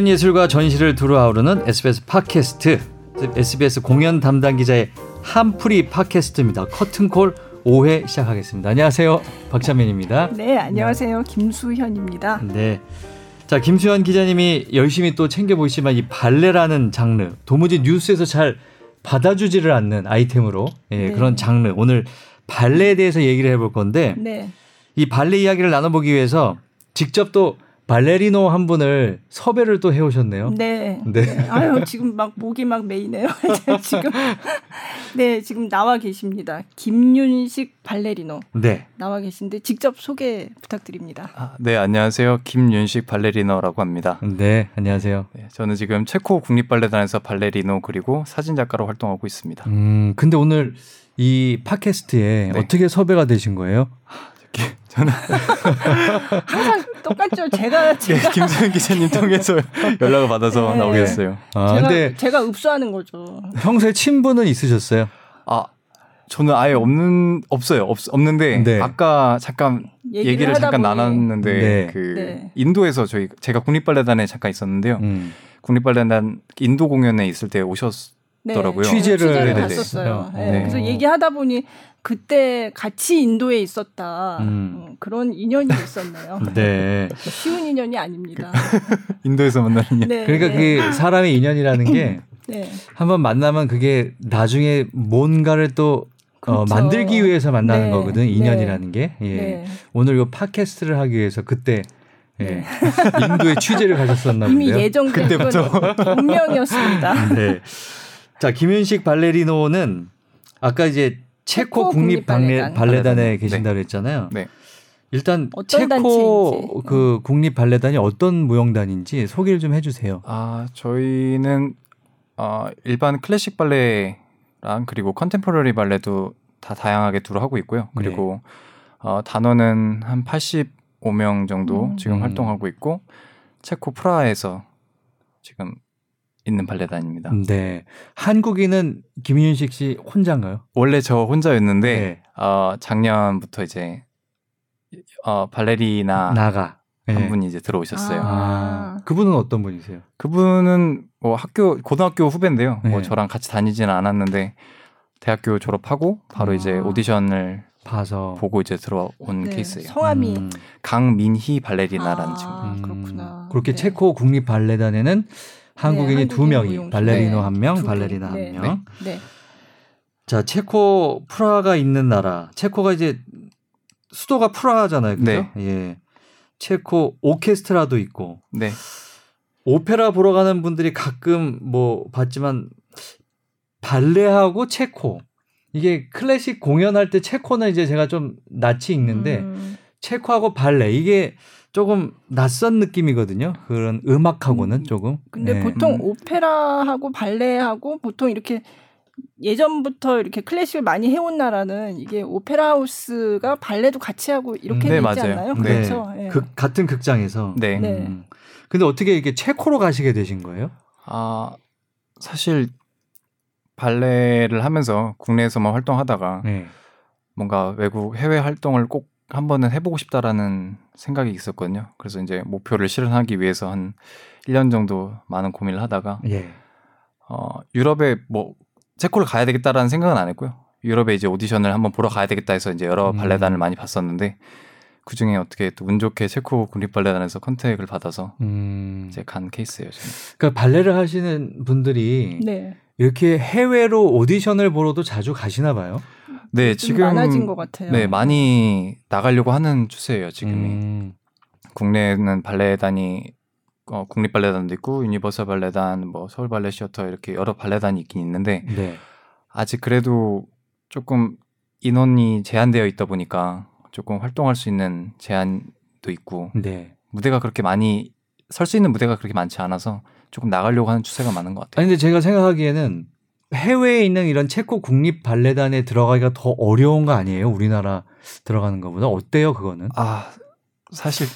공연 예술과 전시를 두루 아우르는 SBS 팟캐스트 SBS 공연 담당 기자의 한풀이 팟캐스트입니다. 커튼콜 5회 시작하겠습니다. 안녕하세요. 박찬민입니다. 네, 안녕하세요. 김수현입니다. 네. 자, 김수현 기자님이 열심히 또 챙겨보시지만 이 발레라는 장르, 도무지 뉴스에서 잘 받아주지를 않는 아이템으로 예, 네. 그런 장르. 오늘 발레에 대해서 얘기를 해볼 건데 네. 이 발레 이야기를 나눠보기 위해서 직접 또 발레리노 한 분을 섭외를 또 해오셨네요. 네. 네. 네. 아유 지금 막 목이 막 메이네요. 지금 네 지금 나와 계십니다. 김윤식 발레리노. 네. 나와 계신데 직접 소개 부탁드립니다. 아, 네 안녕하세요. 김윤식 발레리노라고 합니다. 네 안녕하세요. 네, 저는 지금 체코 국립발레단에서 발레리노 그리고 사진 작가로 활동하고 있습니다. 음 근데 오늘 이 팟캐스트에 네. 어떻게 섭외가 되신 거예요? 저는 항상 똑같죠. 제가 제가 네, 김수현 기자님 통해서 연락을 받아서 네. 나오게 됐어요. 아, 제가, 근데 제가 읍수하는 거죠. 평소에 친분은 있으셨어요? 아 저는 아예 없는 없어요. 없 없는데 네. 아까 잠깐 얘기를, 얘기를 잠깐 보니. 나눴는데 네. 그 네. 인도에서 저희 제가 국립발레단에 잠깐 있었는데요. 음. 국립발레단 인도 공연에 있을 때 오셨. 더라고요. 네. 취재를, 취재를 갔었어요. 네. 네. 그래서 얘기하다 보니 그때 같이 인도에 있었다. 음. 음 그런 인연이 있었네요. 네. 쉬운 인연이 아닙니다. 인도에서 만나는 인연. 네, 그러니까 네. 그 사람의 인연이라는 게 네. 한번 만나면 그게 나중에 뭔가를 또 어, 그렇죠. 어, 만들기 위해서 만나는 네. 거거든 인연이라는 게. 예. 오늘 이 팟캐스트를 하기 위해서 그때 예. 인도에 취재를 가셨었나 보네요. 이미 예정된 운명이었습니다. 네. 자, 김윤식 발레리노는 아까 이제 체코 국립 발레, 발레단에 계신다고 네. 했잖아요. 네. 일단 체코 단체인지. 그 국립 발레단이 어떤 무용단인지 소개를 좀 해주세요. 아 저희는 어, 일반 클래식 발레랑 그리고 컨템포러리 발레도 다 다양하게 두루 하고 있고요. 그리고 네. 어, 단원은 한 85명 정도 음. 지금 음. 활동하고 있고 체코 프라하에서 지금 있는 발레단입니다. 네. 한국인은 김윤식 씨 혼자인가요? 원래 저 혼자였는데 네. 어, 작년부터 이제 어, 발레리나 나가 한 네. 분이 이제 들어오셨어요. 아. 그분은 어떤 분이세요? 그분은 뭐 학교 고등학교 후배인데요. 뭐 네. 뭐 저랑 같이 다니지는 않았는데 대학교 졸업하고 바로 아. 이제 오디션을 봐서 보고 이제 들어온 네. 케이스예요. 성함이 음. 강민희 발레리나라는 아, 친구. 그렇구나. 음. 그렇게 네. 체코 국립 발레단에는 한국인이 네, 두 명이. 발레리노 네. 한 명, 발레리나 네. 한 명. 네. 자, 체코 프라하가 있는 나라. 체코가 이제 수도가 프라하잖아요. 그죠? 네. 예. 체코 오케스트라도 있고. 네. 오페라 보러 가는 분들이 가끔 뭐 봤지만 발레하고 체코 이게 클래식 공연할 때 체코는 이제 제가 좀 낯이 익는데 음. 체코하고 발레 이게 조금 낯선 느낌이거든요. 그런 음악하고는 음, 조금. 근데 네. 보통 음. 오페라하고 발레하고 보통 이렇게 예전부터 이렇게 클래식을 많이 해온 나라는 이게 오페라 하우스가 발레도 같이 하고 이렇게 음, 네, 되지 맞아요. 않나요? 네. 그렇죠. 네. 극, 같은 극장에서. 네. 네. 음. 근데 어떻게 이게 체코로 가시게 되신 거예요? 아 사실 발레를 하면서 국내에서만 활동하다가 네. 뭔가 외국 해외 활동을 꼭 한 번은 해보고 싶다라는 생각이 있었거든요. 그래서 이제 목표를 실현하기 위해서 한 1년 정도 많은 고민을 하다가 예. 어, 유럽에 뭐 체코를 가야 되겠다라는 생각은 안 했고요. 유럽에 이제 오디션을 한번 보러 가야 되겠다 해서 이제 여러 음. 발레단을 많이 봤었는데 그 중에 어떻게 또 운 좋게 체코 국립 발레단에서 컨택을 받아서 음. 이제 간 케이스예요. 저는. 그러니까 발레를 하시는 분들이 네. 이렇게 해외로 오디션을 보러도 자주 가시나 봐요. 네, 지금 많아진 것 같아요. 네, 많이 나가려고 하는 추세예요, 지금이. 음. 국내에는 발레단이 어, 국립 발레단도 있고 유니버설 발레단, 뭐 서울 발레 시어터 이렇게 여러 발레단이 있긴 있는데 네. 아직 그래도 조금 인원이 제한되어 있다 보니까 조금 활동할 수 있는 제한도 있고 네. 무대가 그렇게 많이 설 수 있는 무대가 그렇게 많지 않아서 조금 나가려고 하는 추세가 많은 것 같아요. 아니 근데 제가 생각하기에는 해외에 있는 이런 체코 국립 발레단에 들어가기가 더 어려운 거 아니에요? 우리나라 들어가는 것보다 어때요 그거는? 아 사실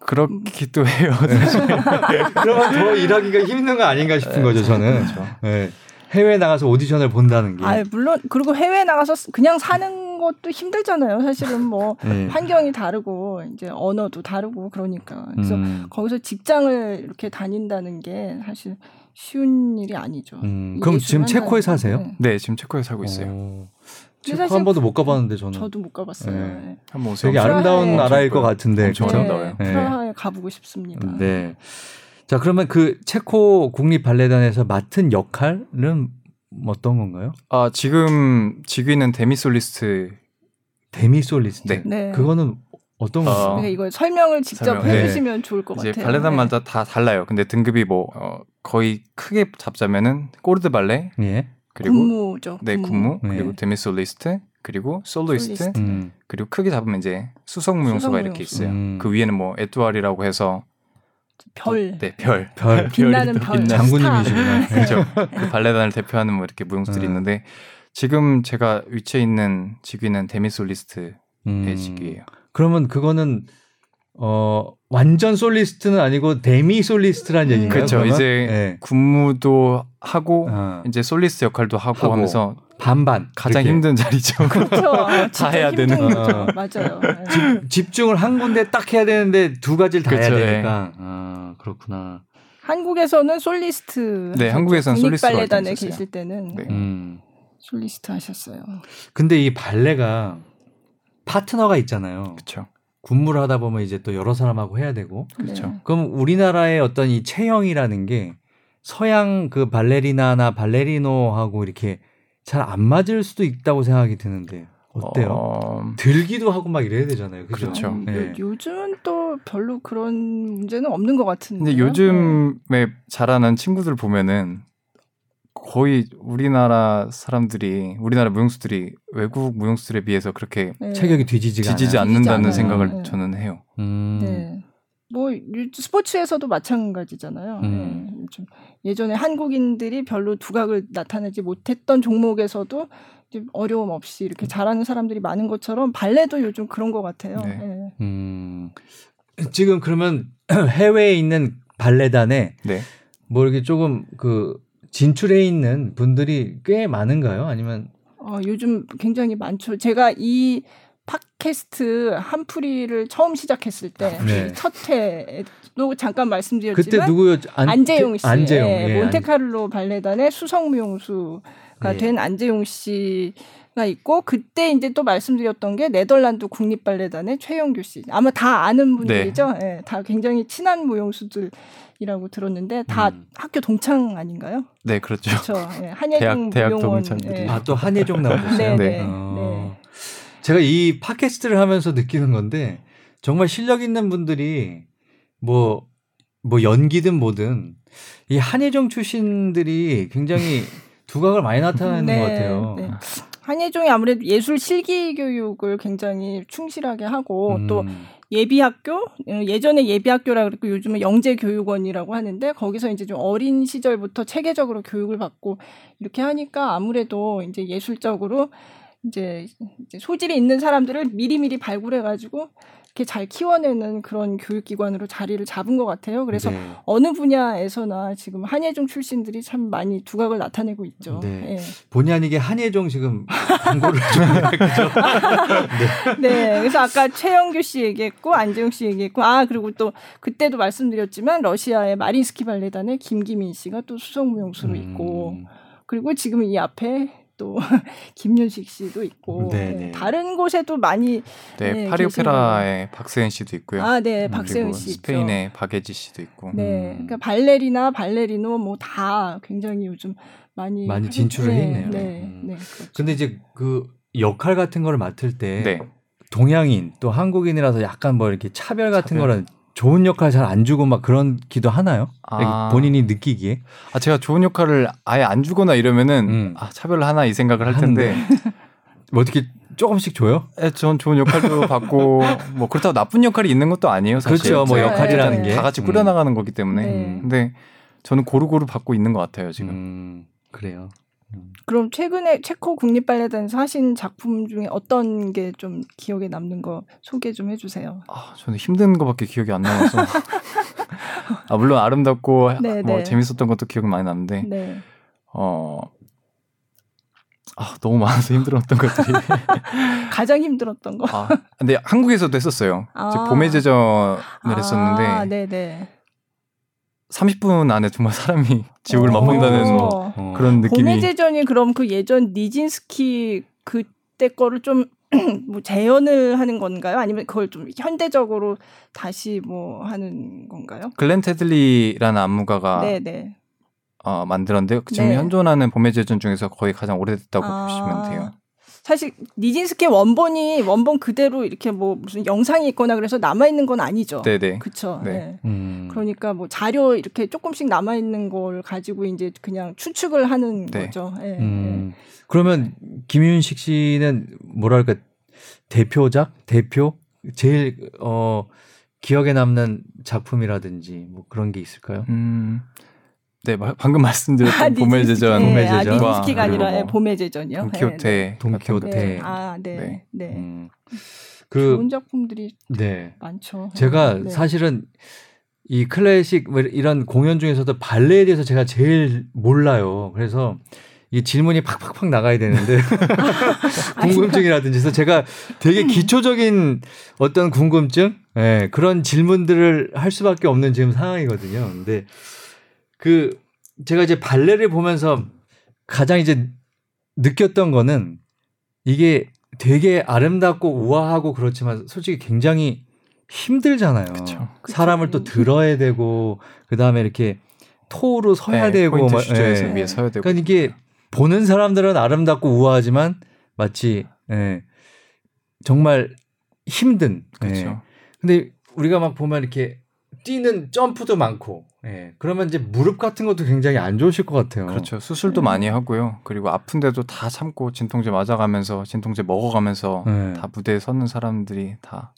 그렇기도 해요. 사실. 그러면 더 일하기가 힘든 거 아닌가 싶은 네, 거죠 저는. 그렇죠. 네. 해외 나가서 오디션을 본다는 게. 아 물론 그리고 해외 나가서 그냥 사는 것도 힘들잖아요. 사실은 뭐 네. 환경이 다르고 이제 언어도 다르고 그러니까 그래서 음. 거기서 직장을 이렇게 다닌다는 게 사실 쉬운 일이 아니죠. 음. 그럼 지금 체코에 사세요? 네. 네, 지금 체코에 살고 있어요. 오. 체코 한 번도 못 가봤는데 저는. 저도 못 가봤어요. 네. 네. 한번 오세요. 되게 아름다운 나라일 것 같은데. 엄청 아름다워요. 네. 프라하에 가보고 싶습니다. 네. 자 그러면 그 체코 국립 발레단에서 맡은 역할은 어떤 건가요? 아 지금 직위는 demi-soloist. demi-soloist. 네. 네. 그거는 어떤 거예요? 어, 이걸 설명을 직접 설명, 해주시면 네. 좋을 것 이제 같아요. 발레단마다 네. 다 달라요. 근데 등급이 뭐 어, 거의 크게 잡자면은 corps de ballet, 예. 그리고 군무죠. 네, 군무, 네. 그리고 demi-soloist, 그리고 soloist, 솔리스트. 음. 그리고 크게 잡으면 이제 수석무용수가 이렇게 있어요. 음. 그 위에는 뭐 étoile이라고 해서 별. 네, 별. 별. 빛나는 별. 장군님이시구나. 그렇죠. 그 발레단을 대표하는 뭐 이렇게 무용수들이 음. 있는데 지금 제가 위치해 있는 직위는 demi-soloist의 음. 직위예요. 그러면 그거는 어 완전 솔리스트는 아니고 demi-soloist라는 얘기인가요? 그렇죠. 그러면? 이제 네. 군무도 하고 어. 이제 솔리스트 역할도 하고, 하고. 하면서 반반 가장 이렇게. 힘든 자리죠. 그렇죠. 다 해야 되는 거죠. 맞아요. 집, 집중을 한 군데 딱 해야 되는데 두 가지를 다 그렇죠. 해야 되니까. 네. 아 그렇구나. 한국에서는 솔리스트. 네, 한국에서는 솔리스트 발레단에 계실 때는 네. 음. 솔리스트 하셨어요. 근데 이 발레가 파트너가 있잖아요. 그렇죠. 군무를 하다 보면 이제 또 여러 사람하고 해야 되고. 그렇죠. 네. 그럼 우리나라의 어떤 이 체형이라는 게 서양 그 발레리나나 발레리노하고 이렇게 잘 안 맞을 수도 있다고 생각이 드는데 어때요? 어... 들기도 하고 막 이래야 되잖아요. 그죠? 그렇죠. 아니, 네. 요즘은 또 별로 그런 문제는 없는 것 같은데. 근데 요즘에 네. 자라는 친구들 보면은 거의 우리나라 사람들이 우리나라 무용수들이 외국 무용수들에 비해서 그렇게 네. 체격이 뒤지지가 뒤지지 않는다는 생각을 네. 저는 해요. 음. 네. 뭐 스포츠에서도 마찬가지잖아요. 음. 네. 좀 예전에 한국인들이 별로 두각을 나타내지 못했던 종목에서도 어려움 없이 이렇게 잘하는 사람들이 많은 것처럼 발레도 요즘 그런 것 같아요. 네. 네. 음. 지금 그러면 해외에 있는 발레단에 네. 뭐 이렇게 조금 그 진출해 있는 분들이 꽤 많은가요? 아니면 어, 요즘 굉장히 많죠. 제가 이 팟캐스트 한풀이를 처음 시작했을 때첫 네. 회도 잠깐 말씀드렸지만 그때 누구요? 안, 재용 씨, 안재용, 예, 예, 몬테카를로 발레단의 수성무용수가 예. 된 안재용 씨 가 있고 그때 이제 또 말씀드렸던 게 네덜란드 국립 발레단의 최영규 씨 아마 다 아는 분들이죠. 네. 예, 다 굉장히 친한 무용수들. 이라고 들었는데 다 음. 학교 동창 아닌가요? 네, 그렇죠. 그렇죠. 네, 한예종 대학, 대학 동창들이. 예. 아또 한예종 나오셨어요. 네, 네. 어. 네. 제가 이 팟캐스트를 하면서 느끼는 건데 정말 실력 있는 분들이 뭐뭐 뭐 연기든 뭐든 이 한예종 출신들이 굉장히 두각을 많이 나타내는 네, 것 같아요. 네. 한예종이 아무래도 예술 실기 교육을 굉장히 충실하게 하고 음. 또 예비학교 어, 예전에 예비학교라 그랬고 요즘은 영재교육원이라고 하는데 거기서 이제 좀 어린 시절부터 체계적으로 교육을 받고 이렇게 하니까 아무래도 이제 예술적으로 이제, 이제 소질이 있는 사람들을 미리미리 발굴해가지고 이렇게 잘 키워내는 그런 교육기관으로 자리를 잡은 것 같아요. 그래서 네. 어느 분야에서나 지금 한예종 출신들이 참 많이 두각을 나타내고 있죠. 네. 네. 본의 아니게 한예종 지금 광고를 좀 네. 네. 그래서 아까 최영규 씨 얘기했고 안재용 씨 얘기했고 아 그리고 또 그때도 말씀드렸지만 러시아의 마린스키 발레단의 김기민 씨가 또 수성무용수로 있고 음. 그리고 지금 이 앞에 또 김윤식 씨도 있고 네, 네. 다른 곳에도 많이 네, 네 파리 오페라의 박세은 씨도 있고요. 아, 네, 박세은 씨 스페인의 있죠. 박예지 씨도 있고. 네, 음. 그러니까 발레리나 발레리노 뭐 다 굉장히 요즘 많이 많이 진출을 네, 했네요. 네, 음. 네. 그렇죠. 근데 이제 그 역할 같은 거를 맡을 때 네. 동양인 또 한국인이라서 약간 뭐 이렇게 차별 같은 차별. 거는 좋은 역할 잘 안 주고 막 그런 기도 하나요? 아. 본인이 느끼기에? 아 제가 좋은 역할을 아예 안 주거나 이러면은 음. 아 차별 하나 이 생각을 할 텐데 뭐 어떻게 조금씩 줘요? 네, 전 좋은 역할도 받고 뭐 그렇다고 나쁜 역할이 있는 것도 아니에요. 사실. 그렇죠. 뭐 역할이라는 네. 게다 같이 꾸려나가는 음. 거기 때문에. 네. 근데 저는 고루고루 받고 있는 것 같아요 지금. 음, 그래요. 그럼 최근에 체코 국립발레단에서 하신 작품 중에 어떤 게 좀 기억에 남는 거 소개 좀 해주세요. 아, 저는 힘든 거밖에 기억이 안 나서. 아, 물론 아름답고 네, 뭐 네. 재밌었던 것도 기억이 많이 나는데, 네. 어, 아, 너무 많아서 힘들었던 것들이. 가장 힘들었던 거. 아, 근데 한국에서도 했었어요. 아. 봄의 제전을 아, 했었는데. 네네. 30분 안에 정말 사람이 지옥을 어. 맛본다는 어. 그런 느낌이. 봄의 제전이 그럼 그 예전 니진스키 그때 거를 좀 뭐 재현을 하는 건가요? 아니면 그걸 좀 현대적으로 다시 뭐 하는 건가요? 글렌 테들리라는 안무가가 네네. 어, 만들었는데요. 지금 네. 현존하는 봄의 제전 중에서 거의 가장 오래됐다고 아... 보시면 돼요. 사실 니진스키 원본이 원본 그대로 이렇게 뭐 무슨 영상이 있거나 그래서 남아 있는 건 아니죠. 네네. 그렇죠. 네. 네. 음. 그러니까 뭐 자료 이렇게 조금씩 남아 있는 걸 가지고 이제 그냥 추측을 하는 네. 거죠. 네. 음. 그러면 김윤식 씨는 뭐랄까 대표작, 대표 제일 어 기억에 남는 작품이라든지 뭐 그런 게 있을까요? 음. 네, 방금 말씀드렸던 아, 봄의 제전, 네, 봄의 제전. 아, 니스키가 아니라 뭐 봄의 제전이요. 돈키호테, 네, 돈키호테. 네. 아, 네, 네. 네. 음. 그 좋은 작품들이 네. 많죠. 제가 네. 사실은 이 클래식 뭐 이런 공연 중에서도 발레에 대해서 제가 제일 몰라요. 그래서 이 질문이 팍팍팍 나가야 되는데 궁금증이라든지 해서 제가 되게 기초적인 어떤 궁금증, 네, 그런 질문들을 할 수밖에 없는 지금 상황이거든요. 근데 그 제가 이제 발레를 보면서 가장 이제 느꼈던 거는 이게 되게 아름답고 우아하고 그렇지만 솔직히 굉장히 힘들잖아요. 그쵸. 사람을 또 들어야 되고 그 다음에 이렇게 토로 서야 네, 되고 포인트 주제에서 네. 위에 서야 되고. 그러니까 이게 보는 사람들은 아름답고 우아하지만 마치 예, 정말 힘든. 그렇죠. 예. 근데 우리가 막 보면 이렇게 뛰는 점프도 많고 예. 그러면 이제 무릎 같은 것도 굉장히 안 좋으실 것 같아요. 그렇죠. 수술도 음. 많이 하고요. 그리고 아픈데도 다 참고 진통제 맞아가면서 진통제 먹어가면서 네. 다 무대에 서는 사람들이 다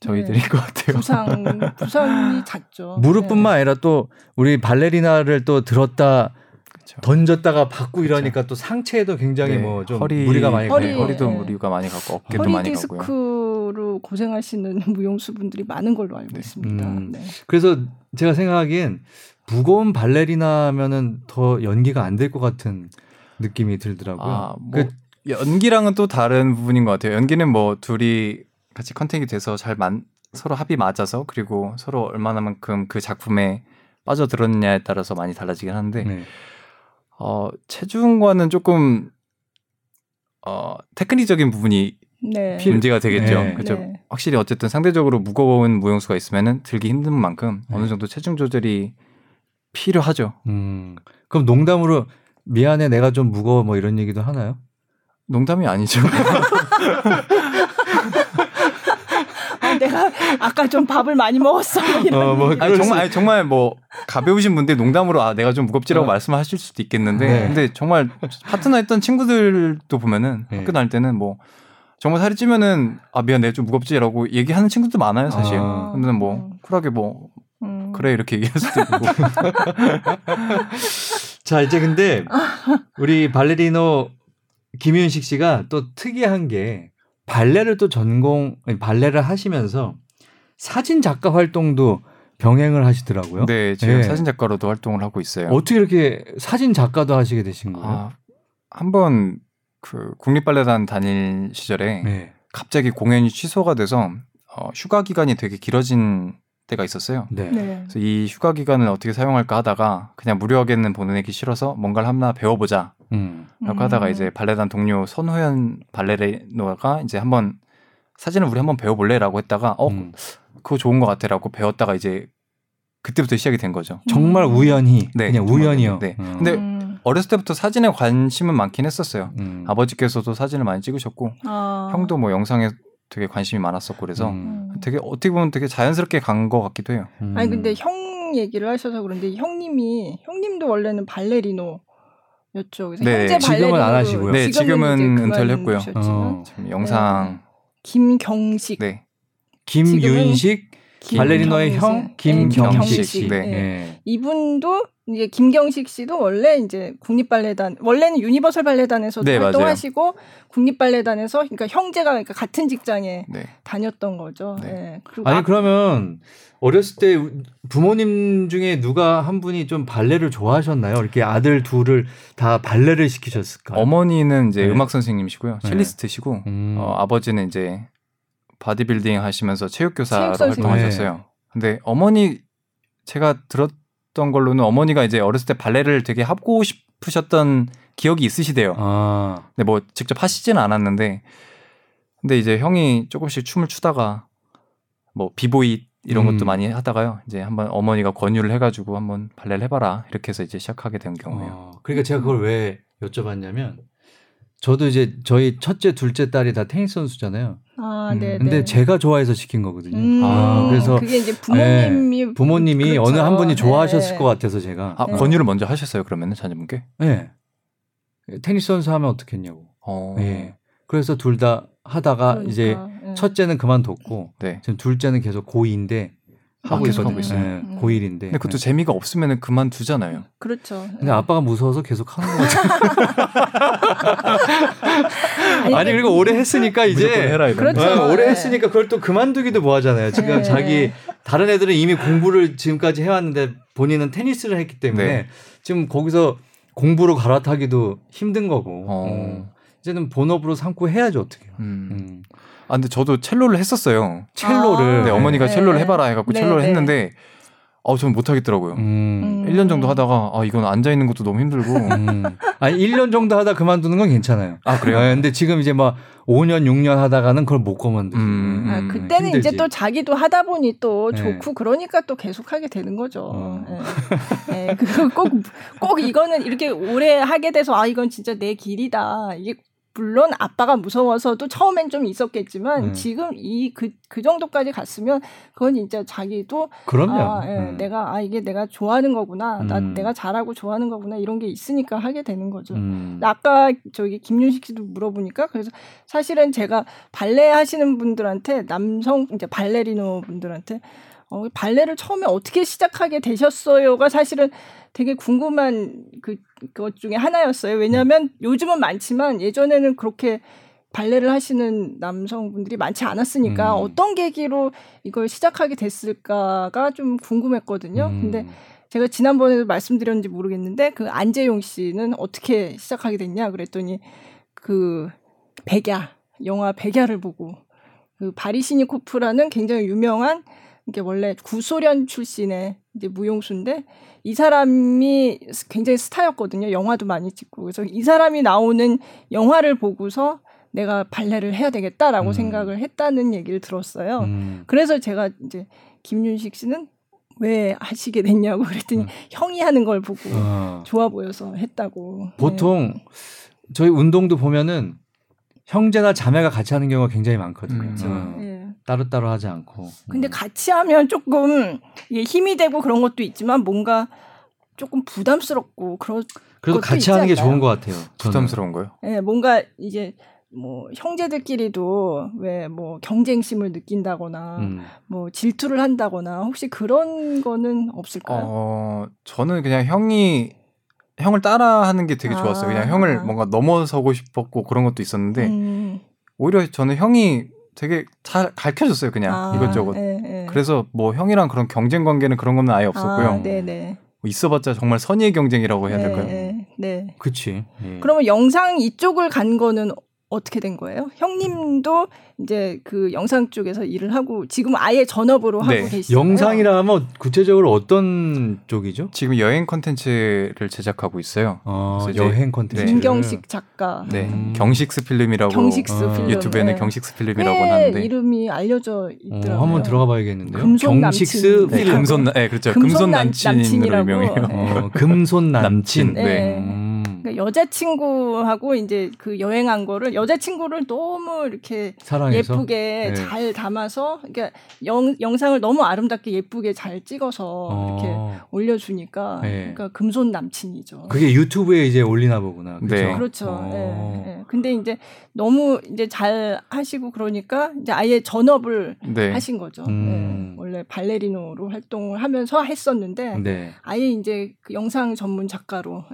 저희들인 네. 것 같아요. 부상 부상이 잦죠. 무릎뿐만 네. 아니라 또 우리 발레리나를 또 들었다 그렇죠. 던졌다가 받고 이러니까 그렇죠. 또 상체에도 굉장히 네. 뭐좀 무리가 많이 허리, 가요. 허리도 네. 무리가 많이 가고 어깨도 많이 가고요. 디스크로 고생하시는 무용수분들이 많은 걸로 알고 네. 있습니다. 음. 네. 그래서 제가 생각하기엔 무거운 발레리나면은 더 연기가 안 될 것 같은 느낌이 들더라고요. 아, 뭐 그, 연기랑은 또 다른 부분인 것 같아요. 연기는 뭐 둘이 같이 컨택이 돼서 잘 만, 서로 합이 맞아서 그리고 서로 얼마나만큼 그 작품에 빠져들었느냐에 따라서 많이 달라지긴 하는데 네. 어, 체중과는 조금 어, 테크닉적인 부분이 네. 문제가 되겠죠. 네. 그렇죠. 네. 확실히 어쨌든 상대적으로 무거운 무용수가 있으면은 들기 힘든 만큼 네. 어느 정도 체중 조절이 필요하죠. 음. 그럼 농담으로 미안해 내가 좀 무거워 뭐 이런 얘기도 하나요? 농담이 아니죠. 내가 아까 좀 밥을 많이 먹었어. 어, 뭐 아니, 정말 아니, 정말 뭐 가벼우신 분들 농담으로 아 내가 좀 무겁지라고 어. 말씀하실 수도 있겠는데 네. 근데 정말 파트너 했던 친구들도 보면은 네. 학교 다닐 때는 뭐 정말 살이 찌면은 아 미안 내가 좀 무겁지라고 얘기하는 친구도 많아요 사실. 아. 근데 뭐 쿨하게 뭐 음. 그래 이렇게 얘기할 수도 있고. 자 이제 근데 우리 발레리노 김윤식 씨가 또 특이한 게 발레를 또 전공 발레를 하시면서 사진 작가 활동도 병행을 하시더라고요. 네, 지금 네. 사진 작가로도 활동을 하고 있어요. 어떻게 이렇게 사진 작가도 하시게 되신 거예요? 아, 한번 그 국립발레단 다닐 시절에 네. 갑자기 공연이 취소가 돼서 어, 휴가 기간이 되게 길어진 때가 있었어요. 네. 네. 그래서 이 휴가 기간을 어떻게 사용할까 하다가 그냥 무료하게는 보내기 싫어서 뭔가를 하나 배워보자. 음. 라고 하다가 음. 이제 발레단 동료 선호연 발레리노가 이제 한번 사진을 우리 한번 배워볼래라고 했다가 어 음. 그거 좋은 것 같아라고 배웠다가 이제 그때부터 시작이 된 거죠. 정말 음. 우연히 네, 그냥 우연이요. 네. 음. 근데 어렸을 때부터 사진에 관심은 많긴 했었어요. 음. 아버지께서도 사진을 많이 찍으셨고 아. 형도 뭐 영상에 되게 관심이 많았었고 그래서 음. 되게 어떻게 보면 되게 자연스럽게 간 것 같기도 해요. 음. 아니 근데 형 얘기를 하셔서 그런데 형님이 형님도 원래는 발레리노 였죠. 네, 현재 지금은 안 하시고요. 네, 지금은, 지금은 은퇴를 했고요. 어. 지금 영상 네. 김경식. 네. 김윤식 발레리노의 형 김경식 씨. 네. 네. 이분도 이제 김경식 씨도 원래 이제 국립발레단 원래는 유니버설 발레단에서 네, 활동하시고 국립발레단에서 그러니까 형제가 그러니까 같은 직장에 네. 다녔던 거죠. 네. 네. 아니 아, 그러면 어렸을 때 부모님 중에 누가 한 분이 좀 발레를 좋아하셨나요? 이렇게 아들 둘을 다 발레를 시키셨을까 요? 어머니는 이제 네. 음악 선생님이시고요, 네. 첼리스트시고 음. 어, 아버지는 이제 바디빌딩 하시면서 체육교사로 활동하셨어요. 근데 어머니 제가 들었 들었던 걸로는 어머니가 이제 어렸을 때 발레를 되게 하고 싶으셨던 기억이 있으시대요. 아. 근데 뭐 직접 하시지는 않았는데 근데 이제 형이 조금씩 춤을 추다가 뭐 비보이 이런 것도 음. 많이 하다가요. 이제 한번 어머니가 권유를 해가지고 한번 발레를 해봐라 이렇게 해서 이제 시작하게 된 경우예요. 어, 그러니까 제가 그걸 왜 여쭤봤냐면 저도 이제 저희 첫째, 둘째 딸이 다 테니스 선수잖아요. 아, 네. 근데 네. 제가 좋아해서 시킨 거거든요. 음, 아, 그래서 그게 이제 부모님이 네, 부모님이 그렇죠. 어느 한 분이 좋아하셨을 네. 것 같아서 제가 아, 네. 권유를 먼저 하셨어요. 그러면은 자녀분께? 네. 테니스 선수 하면 어떻겠냐고. 어. 네. 그래서 둘 다 하다가 그러니까, 이제 네. 첫째는 그만뒀고 네. 지금 둘째는 계속 고2인데 하고 아, 있거든요. 네, 음. 고1인데. 근데 그것도 네. 재미가 없으면 그만 두잖아요. 그렇죠. 근데 네. 아빠가 무서워서 계속 하는 거 같아요. 아니, 아니, 그리고 오래 했으니까 이제 해라, 그렇죠. 네, 오래 했으니까 그걸 또 그만두기도 뭐하잖아요. 지금 네. 자기 다른 애들은 이미 공부를 지금까지 해왔는데 본인은 테니스를 했기 때문에 네. 지금 거기서 공부로 갈아타기도 힘든 거고 어. 어. 이제는 본업으로 삼고 해야죠 어떻게. 음. 음. 아 근데 저도 첼로를 했었어요. 첼로를. 아, 네, 어머니가 네. 첼로를 해봐라 해갖고 네, 첼로를 네. 했는데 어, 저는 못하겠더라고요. 음. 1년 정도 하다가, 아, 이건 앉아있는 것도 너무 힘들고. 음. 아니, 1년 정도 하다 그만두는 건 괜찮아요. 아, 그래요? 아, 근데 지금 이제 막 5년, 6년 하다가는 그걸 못 그만두죠. 음. 아, 그때는 힘들지. 이제 또 자기도 하다 보니 또 네. 좋고 그러니까 또 계속 하게 되는 거죠. 어. 네. 네. 그리고 꼭, 꼭 이거는 이렇게 오래 하게 돼서, 아, 이건 진짜 내 길이다. 이게 물론 아빠가 무서워서도 처음엔 좀 있었겠지만 음. 지금 이 그그 그 정도까지 갔으면 그건 진짜 자기도 그럼요. 아, 예, 음. 내가 아 이게 내가 좋아하는 거구나. 나 음. 내가 잘하고 좋아하는 거구나. 이런 게 있으니까 하게 되는 거죠. 음. 아까 저기 김윤식 씨도 물어보니까 그래서 사실은 제가 발레 하시는 분들한테 남성 이제 발레리노 분들한테 어, 발레를 처음에 어떻게 시작하게 되셨어요가 사실은 되게 궁금한 그, 것 중에 하나였어요. 왜냐하면 요즘은 많지만 예전에는 그렇게 발레를 하시는 남성분들이 많지 않았으니까 음. 어떤 계기로 이걸 시작하게 됐을까가 좀 궁금했거든요. 음. 근데 제가 지난번에도 말씀드렸는지 모르겠는데 그 안재용 씨는 어떻게 시작하게 됐냐 그랬더니 그 백야 영화 백야를 보고 그 바리시니코프라는 굉장히 유명한 이게 원래 구소련 출신의 이제 무용수인데 이 사람이 굉장히 스타였거든요. 영화도 많이 찍고. 그래서 이 사람이 나오는 영화를 보고서 내가 발레를 해야 되겠다라고 음. 생각을 했다는 얘기를 들었어요. 음. 그래서 제가 이제 김윤식 씨는 왜 하시게 됐냐고 그랬더니 음. 형이 하는 걸 보고 어. 좋아 보여서 했다고. 보통 네. 저희 운동도 보면은 형제나 자매가 같이 하는 경우가 굉장히 많거든요. 그렇죠. 네. 따로따로 하지 않고. 근데 음. 같이 하면 조금 이게 힘이 되고 그런 것도 있지만 뭔가 조금 부담스럽고 그런 그래도 같이 하는 게 좋은 것 같아요. 저는. 부담스러운 거요? 네, 뭔가 이제 뭐 형제들끼리도 왜 뭐 경쟁심을 느낀다거나 음. 뭐 질투를 한다거나 혹시 그런 거는 없을까요? 어, 저는 그냥 형이 형을 따라하는 게 되게 좋았어요. 그냥 형을 아. 뭔가 넘어서고 싶었고 그런 것도 있었는데 음. 오히려 저는 형이 되게 잘 가르쳐 줬어요 그냥 아, 이것저것. 네, 네. 그래서 뭐 형이랑 그런 경쟁 관계는 그런 건 아예 없었고요. 아, 네네. 뭐 있어봤자 정말 선의의 경쟁이라고 해야 네, 될까요? 네. 네. 그치. 예. 그러면 영상 이쪽을 간 거는 어떻게 된 거예요? 형님도 이제 그 영상 쪽에서 일을 하고 지금 아예 전업으로 네. 하고 계시죠. 영상이라 하면 구체적으로 어떤 쪽이죠? 지금 여행 컨텐츠를 제작하고 있어요. 어, 여행 컨텐츠. 김경식 작가. 네, 음. 경식스 필름이라고 경식스 어. 필름. 유튜브에는 네. 경식스 필름이라고 하는데 이름이 알려져 있더라고요. 어, 한번 들어가 봐야겠는데요. 금손 경식스 남친. 네, 금손 네, 그렇죠. 금손, 남친으로 유명해요. 어, 금손 남친. 네. 네. 음. 음. 그러니까 여자친구하고 이제 그 여행한 거를 여자친구를 너무 이렇게 사랑해서? 예쁘게 네. 잘 담아서 그러니까 영, 영상을 너무 아름답게 예쁘게 잘 찍어서 어. 이렇게 올려주니까 네. 그러니까 금손 남친이죠. 그게 유튜브에 이제 올리나 보구나. 그렇죠. 네. 그렇죠. 어. 네. 근데 이제 너무 이제 잘 하시고 그러니까 이제 아예 전업을 네. 하신 거죠. 음. 원래 발레리노로 활동을 하면서 했었는데 아예 이제 그 영상 전문 작가로.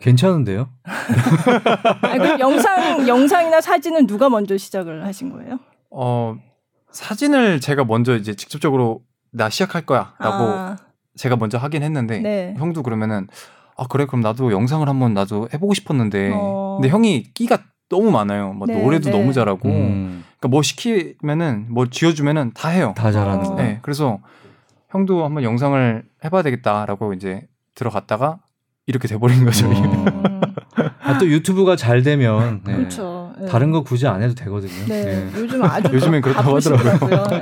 괜찮은데요? 아니, 그 영상 영상이나 사진은 누가 먼저 시작을 하신 거예요? 어 사진을 제가 먼저 이제 직접적으로 나 시작할 거야라고 아. 제가 먼저 하긴 했는데 네. 형도 그러면은 아 그래 그럼 나도 영상을 한번 나도 해보고 싶었는데 어. 근데 형이 끼가 너무 많아요. 뭐 네, 노래도 네. 너무 잘하고 음. 그러니까 뭐 시키면은 뭐 지어주면은 다 해요. 다 잘하는 거. 네, 그래서 형도 한번 영상을 해봐야 되겠다라고 이제 들어갔다가 이렇게 돼버린 거죠. 어. 아, 또 유튜브가 잘 되면 네. 그렇죠. 네. 다른 거 굳이 안 해도 되거든요. 네. 네. 요즘 아주 요즘엔 그렇다고 하더라고요. 네,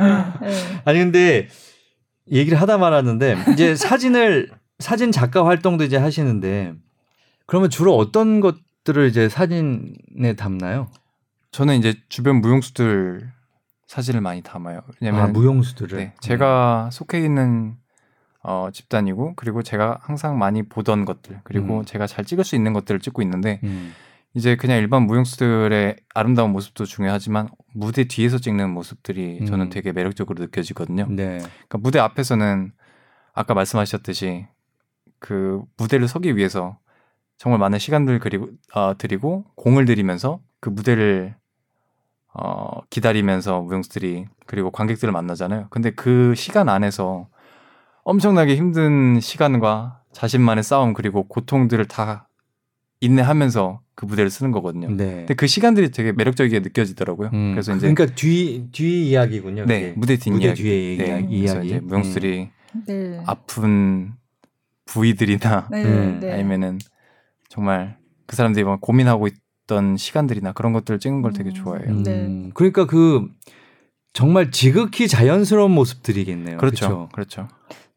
네. 아니 근데 얘기를 하다 말았는데 이제 사진을 사진 작가 활동도 이제 하시는데 그러면 주로 어떤 것들을 이제 사진에 담나요? 저는 이제 주변 무용수들 사진을 많이 담아요. 왜냐면 아, 무용수들을 네, 제가 속해 있는 어, 집단이고 그리고 제가 항상 많이 보던 것들 그리고 음. 제가 잘 찍을 수 있는 것들을 찍고 있는데 음. 이제 그냥 일반 무용수들의 아름다운 모습도 중요하지만 무대 뒤에서 찍는 모습들이 음. 저는 되게 매력적으로 느껴지거든요. 네. 그러니까 무대 앞에서는 아까 말씀하셨듯이 그 무대를 서기 위해서 정말 많은 시간들 그리고 어, 드리고 공을 들이면서 그 무대를 어, 기다리면서 무용수들이 그리고 관객들을 만나잖아요. 근데 그 시간 안에서 엄청나게 힘든 시간과 자신만의 싸움 그리고 고통들을 다 인내하면서 그 무대를 쓰는 거거든요. 네. 근데 그 시간들이 되게 매력적이게 느껴지더라고요. 음, 그래서 이제 그러니까 뒤 뒤 이야기군요. 네, 무대 뒷 무대 이야기. 뒤에 네, 이야기. 이제 무용수들이 음. 네. 아픈 부위들이나 네, 음. 네. 아니면은 정말 그 사람들이 막 고민하고 있던 시간들이나 그런 것들을 찍는 걸 되게 음. 좋아해요. 네. 그러니까 그 정말 지극히 자연스러운 모습들이겠네요. 그렇죠. 그렇죠.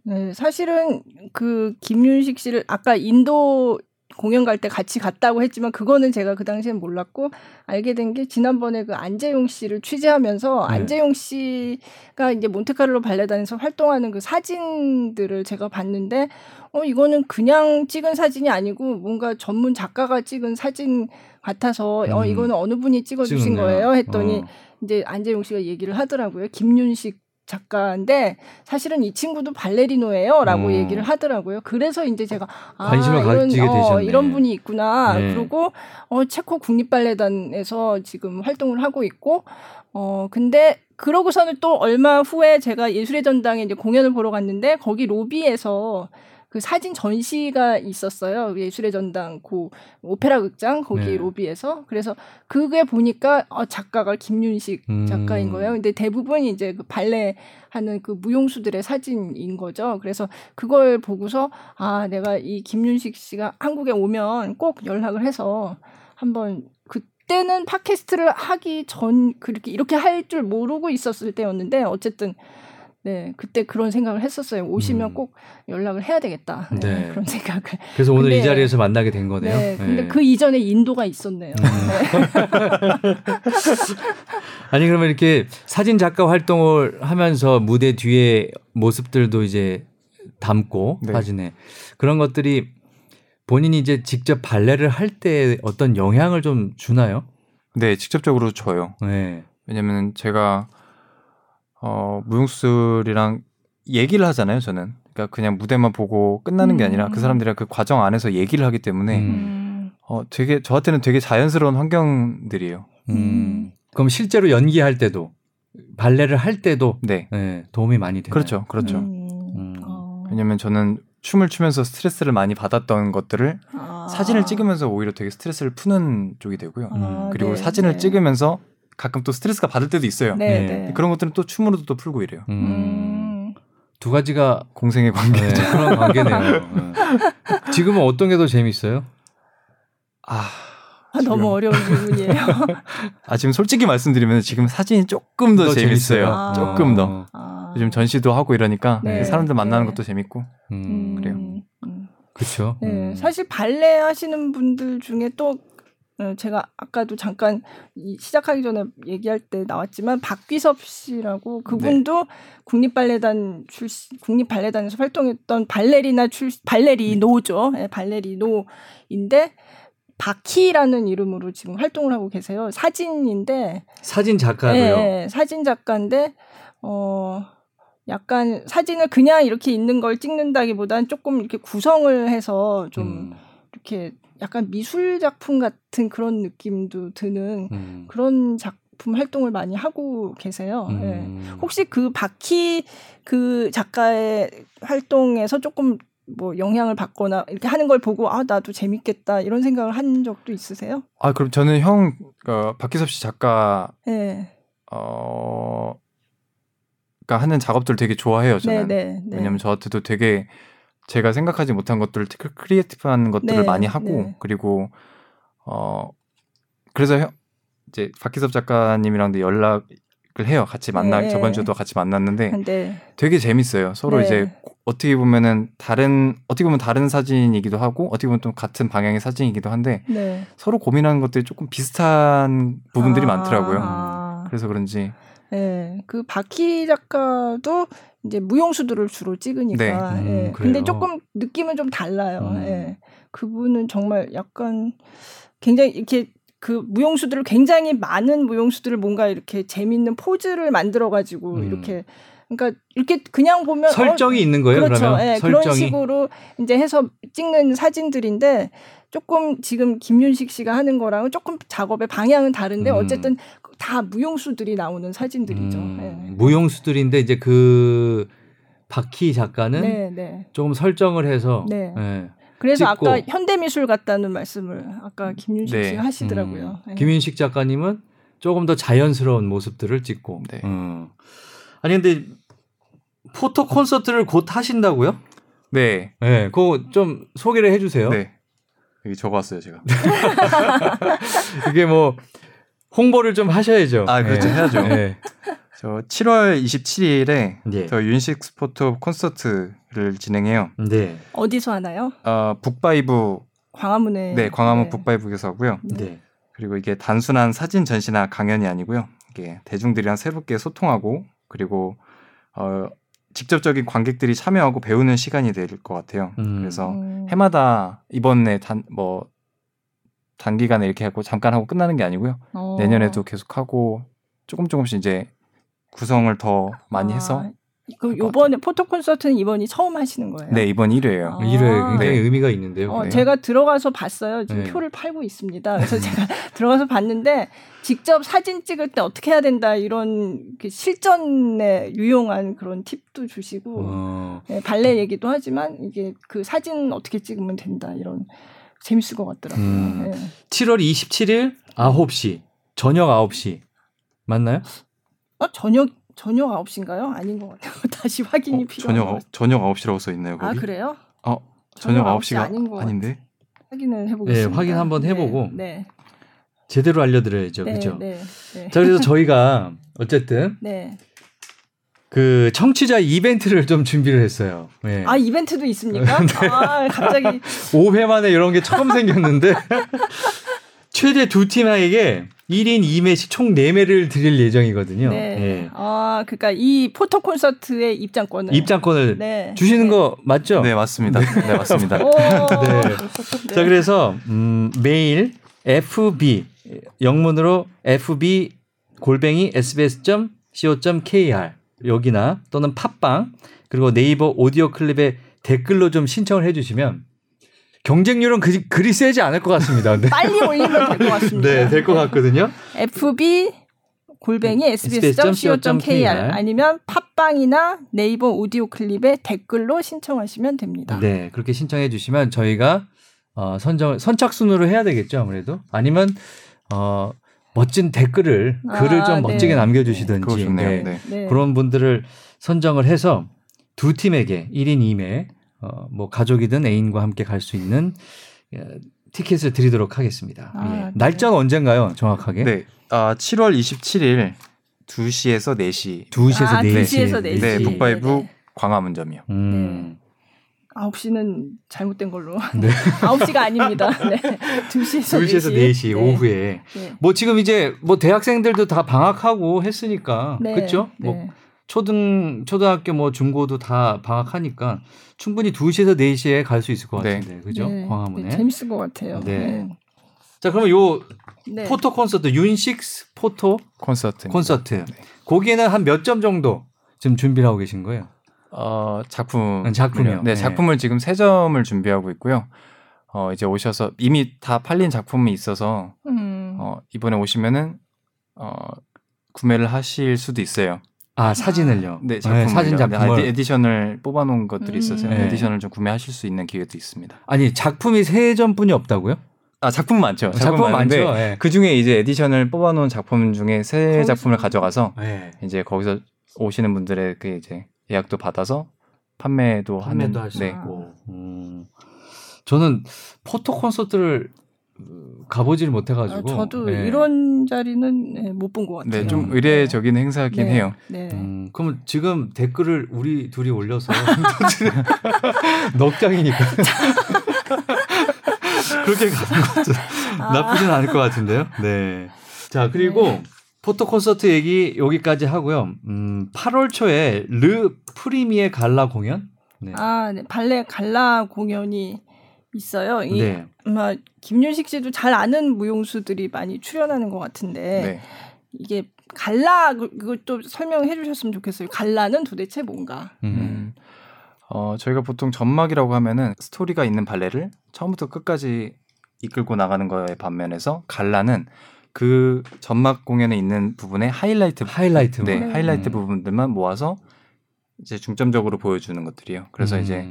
네, 사실은 그 김윤식 씨를 아까 인도 공연 갈 때 같이 갔다고 했지만 그거는 제가 그 당시엔 몰랐고 알게 된 게 지난번에 그 안재용 씨를 취재하면서 네. 안재용 씨가 이제 몬테카를로 발레단에서 활동하는 그 사진들을 제가 봤는데 어 이거는 그냥 찍은 사진이 아니고 뭔가 전문 작가가 찍은 사진 같아서 어, 음. 어 이거는 어느 분이 찍어 주신 거예요 했더니 어. 이제 안재용 씨가 얘기를 하더라고요. 김윤식 작가인데 사실은 이 친구도 발레리노예요라고 음. 얘기를 하더라고요. 그래서 이제 제가 아, 관심을 이런, 가지게 어, 되셨네. 이런 분이 있구나. 네. 그리고 어 체코 국립발레단에서 지금 활동을 하고 있고 어 근데 그러고서는 또 얼마 후에 제가 예술의 전당에 이제 공연을 보러 갔는데 거기 로비에서 그 사진 전시가 있었어요. 예술의 전당 고 오페라 극장 거기 네. 로비에서. 그래서 그게 보니까 어, 작가가 김윤식 음. 작가인 거예요. 근데 대부분 이제 그 발레 하는 그 무용수들의 사진인 거죠. 그래서 그걸 보고서 아, 내가 이 김윤식 씨가 한국에 오면 꼭 연락을 해서 한번 그때는 팟캐스트를 하기 전 그렇게 이렇게 할 줄 모르고 있었을 때였는데 어쨌든 네, 그때 그런 생각을 했었어요. 오시면 음. 꼭 연락을 해야 되겠다. 네, 네. 그런 생각을. 그래서 오늘 근데, 이 자리에서 만나게 된 거네요. 네, 근데 네. 그 이전에 인도가 있었네요. 음. 네. 아니 그러면 이렇게 사진 작가 활동을 하면서 무대 뒤에 모습들도 이제 담고 네. 사진에 그런 것들이 본인이 이제 직접 발레를 할 때 어떤 영향을 좀 주나요? 네, 직접적으로 줘요. 네. 왜냐면 제가 어, 무용술이랑 얘기를 하잖아요, 저는. 그러니까 그냥 무대만 보고 끝나는 게 아니라 그 음. 사람들이랑 그 과정 안에서 얘기를 하기 때문에 음. 어, 되게 저한테는 되게 자연스러운 환경들이에요. 음. 그럼 실제로 연기할 때도 발레를 할 때도 네. 네 도움이 많이 되요 그렇죠, 그렇죠. 음. 어. 왜냐면 저는 춤을 추면서 스트레스를 많이 받았던 것들을 아. 사진을 찍으면서 오히려 되게 스트레스를 푸는 쪽이 되고요. 아, 그리고 네, 사진을 네. 찍으면서 가끔 또 스트레스가 받을 때도 있어요. 네, 네. 그런 것들은 또 춤으로도 또 풀고 이래요. 음. 음. 두 가지가 공생의 관계 네, 그런 관계네요. 네. 지금은 어떤 게 더 재밌어요? 아, 아 너무 어려운 질문이에요. 아 지금 솔직히 말씀드리면 지금 사진이 조금 더, 더 재밌어요. 아. 조금 더. 아. 요즘 전시도 하고 이러니까 네. 사람들 만나는 네. 것도 재밌고 음. 그래요. 음. 그렇죠. 네, 음. 사실 발레 하시는 분들 중에 또 어, 제가 아까도 잠깐 시작하기 전에 얘기할 때 나왔지만 박귀섭 씨라고 그분도 네. 국립발레단 출신 국립발레단에서 활동했던 발레리나 출 발레리노죠. 네, 발레리노인데 바키라는 이름으로 지금 활동을 하고 계세요. 사진인데 사진 작가고요. 네, 사진 작가인데 어 약간 사진을 그냥 이렇게 있는 걸 찍는다기보다는 조금 이렇게 구성을 해서 좀 음. 이렇게 약간 미술 작품 같은 그런 느낌도 드는 음. 그런 작품 활동을 많이 하고 계세요. 음. 네. 혹시 그 바키 그 작가의 활동에서 조금 뭐 영향을 받거나 이렇게 하는 걸 보고 아 나도 재밌겠다 이런 생각을 한 적도 있으세요? 아 그럼 저는 형 어, 박기섭 씨 작가 네. 어 그러니까 하는 작업들 되게 좋아해요 저는 네, 네, 네. 왜냐면 저한테도 되게 제가 생각하지 못한 것들 creative한 것들을 네, 많이 하고 네. 그리고 어 그래서 형, 이제 박기섭 작가님이랑도 연락을 해요. 같이 만나 네. 저번 주도 같이 만났는데 네. 되게 재밌어요. 서로 네. 이제 어떻게 보면은 다른 어떻게 보면 다른 사진이기도 하고 어떻게 보면 또 같은 방향의 사진이기도 한데 네. 서로 고민하는 것들이 조금 비슷한 부분들이 아~ 많더라고요. 그래서 그런지 네, 그 바키 작가도 이제 무용수들을 주로 찍으니까. 네. 음, 예. 근데 조금 느낌은 좀 달라요. 음. 예. 그분은 정말 약간 굉장히 이렇게 그 무용수들을 굉장히 많은 무용수들을 뭔가 이렇게 재밌는 포즈를 만들어 가지고 음. 이렇게 그러니까 이렇게 그냥 보면 설정이 어, 있는 거예요. 그렇죠. 그러면 예, 그런 식으로 이제 해서 찍는 사진들인데 조금 지금 김윤식 씨가 하는 거랑은 조금 작업의 방향은 다른데 음. 어쨌든 다 무용수들이 나오는 사진들이죠. 음, 네. 무용수들인데 이제 그 박희 작가는 네, 네. 조금 설정을 해서 네. 네. 그래서 찍고. 아까 현대미술 같다는 말씀을 아까 김윤식 네. 씨가 하시더라고요. 음. 네. 김윤식 작가님은 조금 더 자연스러운 모습들을 찍고. 음. 아니 근데 포토 콘서트를 곧 하신다고요? 네. 네, 그거 좀 소개를 해주세요. 네. 여기 적어왔어요 제가. 이게 뭐 홍보를 좀 하셔야죠. 아, 그렇죠. 네. 해야죠. 네. 저 7월 27일에 네. 저 윤식 스포트 콘서트를 진행해요. 네. 어디서 하나요? 어, 북바이브 광화문에 네, 광화문 네. 북바이브에서 하고요. 네. 그리고 이게 단순한 사진 전시나 강연이 아니고요. 이게 대중들이랑 새롭게 소통하고 그리고 어 직접적인 관객들이 참여하고 배우는 시간이 될 것 같아요. 음. 그래서 음. 해마다 이번에 단 뭐 단기간에 이렇게 하고 잠깐 하고 끝나는 게 아니고요. 어. 내년에도 계속 하고 조금 조금씩 이제 구성을 더 많이 아. 해서 그럼 요번에 포토 콘서트는 이번이 처음 하시는 거예요? 네, 이번 1회예요. 아. 1회 굉장히 네. 의미가 있는데요. 어, 네. 제가 들어가서 봤어요. 지금 네. 표를 팔고 있습니다. 그래서 제가 들어가서 봤는데 직접 사진 찍을 때 어떻게 해야 된다 이런 실전에 유용한 그런 팁도 주시고 어. 네, 발레 얘기도 하지만 이게 그 사진 어떻게 찍으면 된다 이런 재밌을 것 같더라고요. 음, 네. 7월 27일 9시 저녁 9시 맞나요? 어, 저녁 저녁 9시인가요? 아닌 것 같아요. 다시 확인이 어, 필요해요. 저녁 저녁 9시라고 써 있네요, 거기. 아, 그래요? 어, 저녁, 저녁 9시가 아닌 것 아닌데. 확인을 해 보겠습니다. 네, 확인 한번 해 보고. 네, 네. 제대로 알려 드려야죠. 네, 그죠? 네, 네. 자, 그래서 저희가 어쨌든 네. 그 청취자 이벤트를 좀 준비를 했어요. 네. 아 이벤트도 있습니까? 네. 아 갑자기 5회 만에 이런 게 처음 생겼는데 최대 두 팀에게 1인 2매씩 총 4매를 드릴 예정이거든요. 네. 네. 아, 그러니까 이 포토 콘서트의 입장권을 입장권을 네. 주시는 네. 거 맞죠? 네, 맞습니다. 네, 네 맞습니다. 네. 자, 그래서 음, 메일 fb 영문으로 fb 골뱅이 sbs.co.kr 여기나 또는 팟빵 그리고 네이버 오디오 클립에 댓글로 좀 신청을 해 주시면 경쟁률은 그, 그리 세지 않을 것 같습니다. 네. 빨리 올리면 될 것 같습니다. 네, 될 것 같거든요. FB 골뱅이 sbs.co.kr 아니면 팟빵이나 네이버 오디오 클립에 댓글로 신청하시면 됩니다. 네, 그렇게 신청해 주시면 저희가 어, 선정 선착순으로 해야 되겠죠, 아무래도. 아니면 어 멋진 댓글을 아, 글을 좀 네. 멋지게 남겨주시든지 네. 네. 네. 그런 분들을 선정을 해서 두 팀에게 1인 2매 어, 뭐 가족이든 애인과 함께 갈 수 있는 예, 티켓을 드리도록 하겠습니다. 아, 예. 네. 날짜는 언젠가요, 정확하게? 네, 아, 7월 27일 2시에서 4시. 2시에서 아, 4시. 2시에서 4시. 네, 북바이브 광화문점이요. 음. 9시는 잘못된 걸로. 네. 9시가 아닙니다. 네. 2시에서 2시에서 4시, 4시 네. 오후에. 네. 뭐 지금 이제 뭐 대학생들도 다 방학하고 했으니까. 네. 그렇죠? 뭐 초등 초등학교 뭐 중고도 다 방학하니까 충분히 2시에서 4시에 갈 수 있을 것 네. 같은데. 그죠? 광화문에. 재밌을 것 같아요. 네. 자, 그러면 요 포토 콘서트 윤식스 포토 콘서트. 콘서트. 거기에는 한 몇 점 정도 지금 준비를 하고 계신 거예요? 어, 작품. 작품이요. 네, 네, 작품을 지금 세 점을 준비하고 있고요. 어, 이제 오셔서 이미 다 팔린 작품이 있어서 음. 어, 이번에 오시면은 어, 구매를 하실 수도 있어요. 아 사진을요? 네, 작품 네, 사진 작품 네, edition을 뽑아놓은 것들이 있어서 음. 네. edition을 좀 구매하실 수 있는 기회도 있습니다. 아니 작품이 세 점뿐이 없다고요? 아 작품 많죠. 작품, 작품 많은데 네. 그 중에 이제 edition을 뽑아놓은 작품 중에 세 작품을 가져가서 네. 이제 거기서 오시는 분들의 그 이제 예약도 받아서 판매도, 판매도 할수 네. 음. 저는 포토 콘서트를 가보지를 못해가지고. 아, 저도 네. 이런 자리는 네, 못본 것 같아요. 네, 좀 의례적인 네. 행사긴 해요. 네. 음, 그러면 지금 댓글을 우리 둘이 올려서 넉 장이니까 그렇게 가는 것도 아. 나쁘진 않을 것 같은데요. 네. 자 그리고 네. 포토 콘서트 얘기 여기까지 하고요. 음, 8월 초에 르 프리미의 갈라 공연? 네. 아, 네. 발레 갈라 공연이 있어요. 이 네. 아마 김윤식 씨도 잘 아는 무용수들이 많이 출연하는 것 같은데 네. 이게 갈라 그것도 설명해 주셨으면 좋겠어요. 갈라는 도대체 뭔가? 음. 음. 어, 저희가 보통 전막이라고 하면은 스토리가 있는 발레를 처음부터 끝까지 이끌고 나가는 거에 반면에서 갈라는 그 전막 공연에 있는 부분에 하이라이트 하이라이트 네, 네. 하이라이트 부분들만 모아서 이제 중점적으로 보여주는 것들이요. 그래서 음. 이제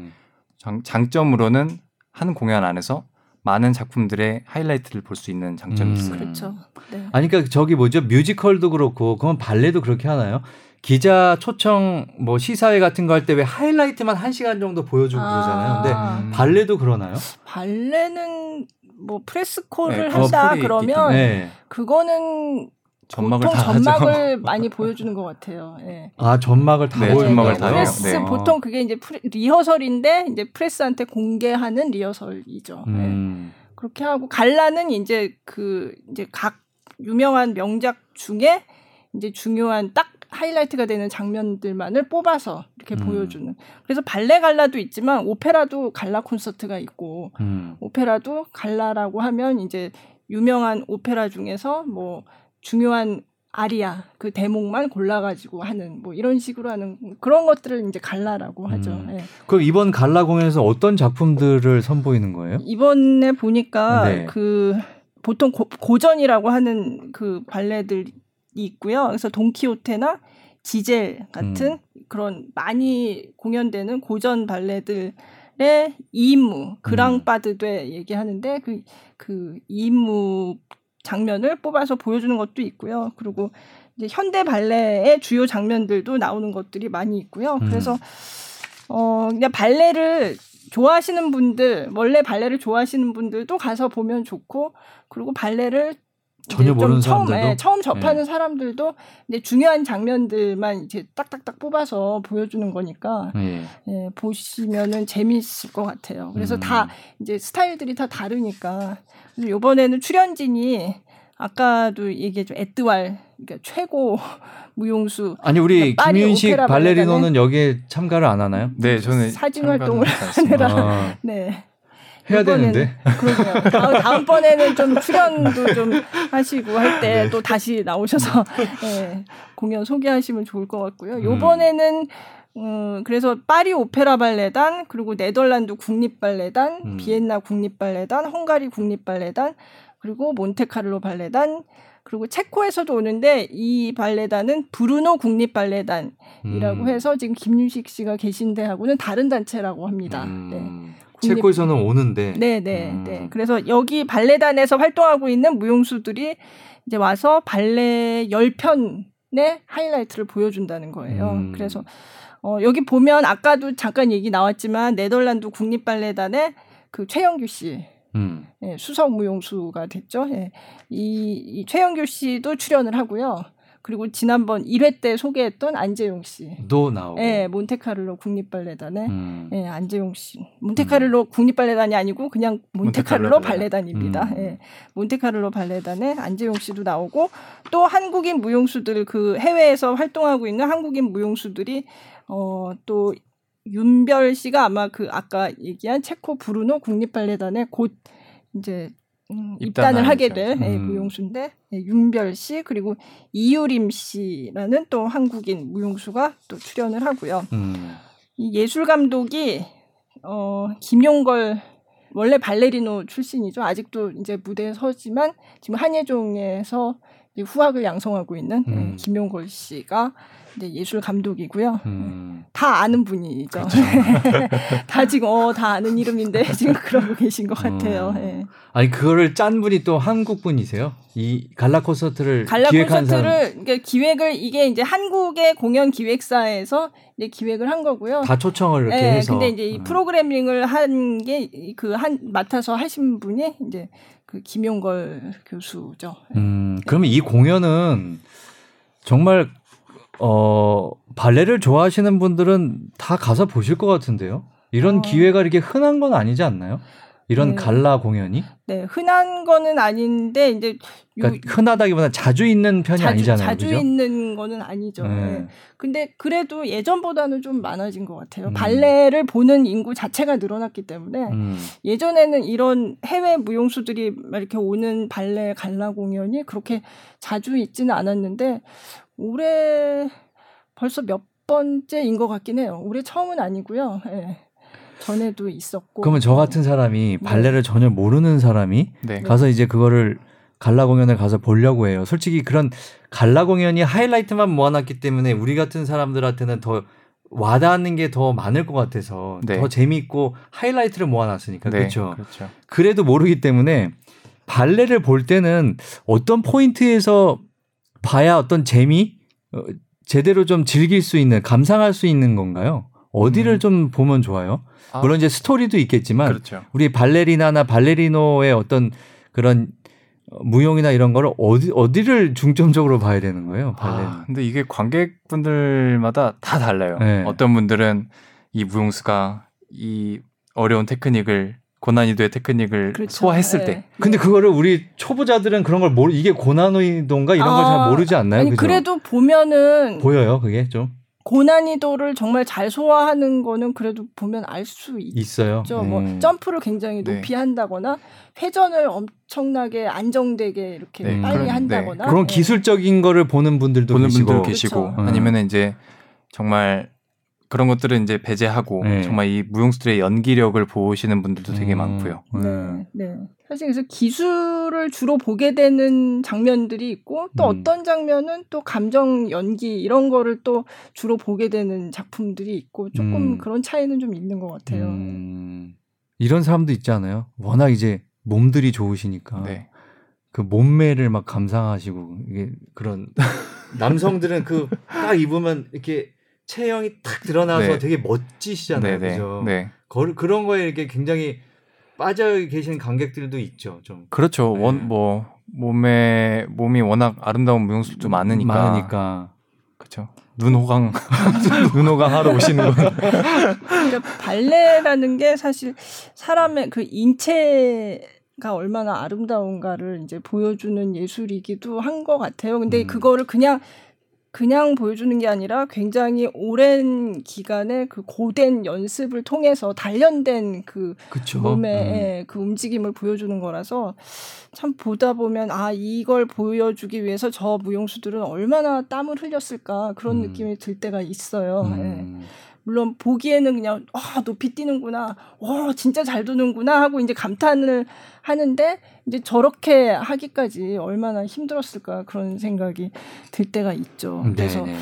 장, 장점으로는 한 공연 안에서 많은 작품들의 하이라이트를 볼 수 있는 장점이 음. 있어요. 그렇죠. 네. 아니 그러니까 저기 뭐죠 뮤지컬도 그렇고 그건 발레도 그렇게 하나요? 기자 초청 뭐 시사회 같은 거 할 때 왜 하이라이트만 한 시간 정도 보여주고 아. 그러잖아요. 근데 음. 발레도 그러나요? 발레는 뭐 press call을 네, 한다 그러면 네. 그거는 전막을 보통 전막을 많이 보여주는 것 같아요. 네. 아 전막을 다 네, 전막을 다 프레스 네. 보통 그게 이제 프레, 리허설인데 이제 press한테 공개하는 리허설이죠. 네. 음. 네. 그렇게 하고 갈라는 이제 그 이제 각 유명한 명작 중에 이제 중요한 딱 하이라이트가 되는 장면들만을 뽑아서 이렇게 음. 보여주는. 그래서 발레 갈라도 있지만 오페라도 갈라 콘서트가 있고 음. 오페라도 갈라라고 하면 이제 유명한 오페라 중에서 뭐 중요한 아리아 그 대목만 골라가지고 하는 뭐 이런 식으로 하는 그런 것들을 이제 갈라라고 하죠. 음. 네. 그럼 이번 갈라 공연에서 어떤 작품들을 선보이는 거예요? 이번에 보니까 네. 그 보통 고, 고전이라고 하는 그 발레들 있고요. 그래서 돈키호테나 지젤 같은 음. 그런 많이 공연되는 고전 발레들의 2인무 그랑빠드되 얘기하는데 그, 그 2인무 장면을 뽑아서 보여주는 것도 있고요. 그리고 이제 현대 발레의 주요 장면들도 나오는 것들이 많이 있고요. 음. 그래서 어 그냥 발레를 좋아하시는 분들, 원래 발레를 좋아하시는 분들도 가서 보면 좋고, 그리고 발레를 전혀 모르는 처음, 사람들도 예, 처음 접하는 예. 사람들도 이제 중요한 장면들만 이제 딱딱딱 뽑아서 보여주는 거니까 예. 예 보시면은 재미있을 것 같아요. 그래서 음. 다 이제 스타일들이 다 다르니까 이번에는 출연진이 아까도 얘기했죠 에드왈 그러니까 최고 무용수 아니 우리 그러니까 김윤식 발레리노는 여기에 참가를 안 하나요? 네 저는 사진 활동을 하느라 아. 네. 해야 되는데. 그러게요. 다음, 다음 번에는 좀 출연도 좀 하시고 할 때또 네. 다시 나오셔서 네, 공연 소개하시면 좋을 것 같고요. 음. 요번에는 음, 그래서 파리 오페라 발레단, 그리고 네덜란드 국립 발레단, 음. 비엔나 국립 발레단, 헝가리 국립 발레단, 그리고 몬테카를로 발레단, 그리고 체코에서도 오는데 이 발레단은 브루노 국립 발레단이라고 음. 해서 지금 김윤식 씨가 계신 데하고는 다른 단체라고 합니다. 음. 네. 체코에서는 오는데. 네, 네, 음. 네. 그래서 여기 발레단에서 활동하고 있는 무용수들이 이제 와서 발레 10편의 하이라이트를 보여준다는 거예요. 음. 그래서 어, 여기 보면 아까도 잠깐 얘기 나왔지만 네덜란드 국립발레단의 그 최영규 씨. 음. 예, 수석 무용수가 됐죠. 예. 이, 이 최영규 씨도 출연을 하고요. 그리고 지난번 1회 때 소개했던 안재용 씨도 나오고. 네, 몬테카를로 국립발레단의 음. 네, 안재용 씨. 몬테카를로 음. 국립발레단이 아니고 그냥 몬테카를로, 몬테카를로 발레단입니다. 음. 네, 몬테카를로 발레단의 안재용 씨도 나오고 또 한국인 무용수들 그 해외에서 활동하고 있는 한국인 무용수들이 어또 윤별 씨가 아마 그 아까 얘기한 체코 브루노 국립발레단에 곧 이제 음, 입단을 하게 될 예, 음. 무용수인데 예, 윤별 씨 그리고 이유림 씨라는 또 한국인 무용수가 또 출연을 하고요. 음. 이 예술 감독이 어 김용걸 원래 발레리노 출신이죠. 아직도 이제 무대에 서지만 지금 한예종에서 후학을 양성하고 있는 예, 음. 김용걸 씨가 이제 예술 감독이고요. 음. 다 아는 분이죠. 그렇죠. 다 지금 어 다 아는 이름인데 지금 그러고 계신 것 같아요. 음. 네. 아니 그거를 짠 분이 또 한국 분이세요? 이 갈라 콘서트를 갈라 기획한 콘서트를. 그러니까 기획을 이게 이제 한국의 공연 기획사에서 이제 기획을 한 거고요. 다 초청을 이렇게 네, 해서. 근데 이제 이 음. 프로그래밍을 한게그한 맡아서 하신 분이 이제 그 김용걸 교수죠. 음, 그러면 이 공연은 정말 어, 발레를 좋아하시는 분들은 다 가서 보실 것 같은데요. 이런 어. 기회가 이렇게 흔한 건 아니지 않나요? 이런 네. 갈라 공연이? 네, 흔한 거는 아닌데 이제 그러니까 흔하다기보다 자주 있는 편이 자주, 아니잖아요. 자주 그죠? 있는 거는 아니죠. 네. 네. 근데 그래도 예전보다는 좀 많아진 것 같아요. 음. 발레를 보는 인구 자체가 늘어났기 때문에 음. 예전에는 이런 해외 무용수들이 이렇게 오는 발레 갈라 공연이 그렇게 자주 있지는 않았는데 올해 벌써 몇 번째인 것 같긴 해요. 올해 처음은 아니고요. 네. 전에도 있었고. 그러면 저 같은 사람이 네. 발레를 네. 전혀 모르는 사람이 네. 가서 이제 그거를 갈라 공연을 가서 보려고 해요. 솔직히 그런 갈라 공연이 하이라이트만 모아놨기 때문에 우리 같은 사람들한테는 더 와닿는 게 더 많을 것 같아서 네. 더 재미있고 하이라이트를 모아놨으니까 네, 그렇죠? 그렇죠. 그래도 모르기 때문에 발레를 볼 때는 어떤 포인트에서 봐야 어떤 재미 어, 제대로 좀 즐길 수 있는 감상할 수 있는 건가요? 어디를 음. 좀 보면 좋아요? 아. 물론 이제 스토리도 있겠지만 그렇죠. 우리 발레리나나 발레리노의 어떤 그런 무용이나 이런 거를 어디 어디를 중점적으로 봐야 되는 거예요? 발레. 아, 근데 이게 관객분들마다 다 달라요. 네. 어떤 분들은 이 무용수가 이 어려운 테크닉을 고난이도의 테크닉을 그렇죠. 소화했을 네. 때. 근데 그거를 우리 초보자들은 그런 걸 모르 이게 고난이도인가 이런 아, 걸잘 모르지 않나요? 아니, 그래도 보면은 보여요, 그게 좀. 고난이도를 정말 잘 소화하는 거는 그래도 보면 알 수 있어요. 뭐 음. 뭐 점프를 굉장히 네. 높이 네. 한다거나 회전을 엄청나게 안정되게 이렇게 네. 빨리 그런, 한다거나 네. 그런 기술적인 거를 보는 분들도 보는 계시고, 분들 계시고 그렇죠. 아니면은 이제 정말 그런 것들은 이제 배제하고 네. 정말 이 무용수들의 연기력을 보시는 분들도 되게 음. 많고요. 네, 네. 사실 그래서 기술을 주로 보게 되는 장면들이 있고 또 음. 어떤 장면은 또 감정 연기 이런 거를 또 주로 보게 되는 작품들이 있고 조금 음. 그런 차이는 좀 있는 것 같아요. 음. 이런 사람도 있지 않아요? 워낙 이제 몸들이 좋으시니까 네. 그 몸매를 막 감상하시고 이게 그런 남성들은 그 딱 입으면 이렇게 체형이 탁 드러나서 네. 되게 멋지시잖아요. 네, 네, 그죠? 네. 거, 그런 거에 이렇게 굉장히 빠져 계신 관객들도 있죠. 좀. 그렇죠. 네. 원뭐 몸에 몸이 워낙 아름다운 무용수도 많으니까. 많으니까. 그렇죠. 눈 호강 눈 호강 하러 오시는 분. 그러니까 발레라는 게 사실 사람의 그 인체 가 얼마나 아름다운가를 이제 보여주는 예술이기도 한 것 같아요. 근데 음. 그거를 그냥 그냥 보여주는 게 아니라 굉장히 오랜 기간의 그 고된 연습을 통해서 단련된 그 그쵸. 몸의 음. 그 움직임을 보여주는 거라서 참 보다 보면 아 이걸 보여주기 위해서 저 무용수들은 얼마나 땀을 흘렸을까 그런 음. 느낌이 들 때가 있어요. 음. 예. 물론 보기에는 그냥 와 높이 뛰는구나, 와 진짜 잘 도는구나 하고 이제 감탄을 하는데 이제 저렇게 하기까지 얼마나 힘들었을까 그런 생각이 들 때가 있죠. 음, 그래서 네네.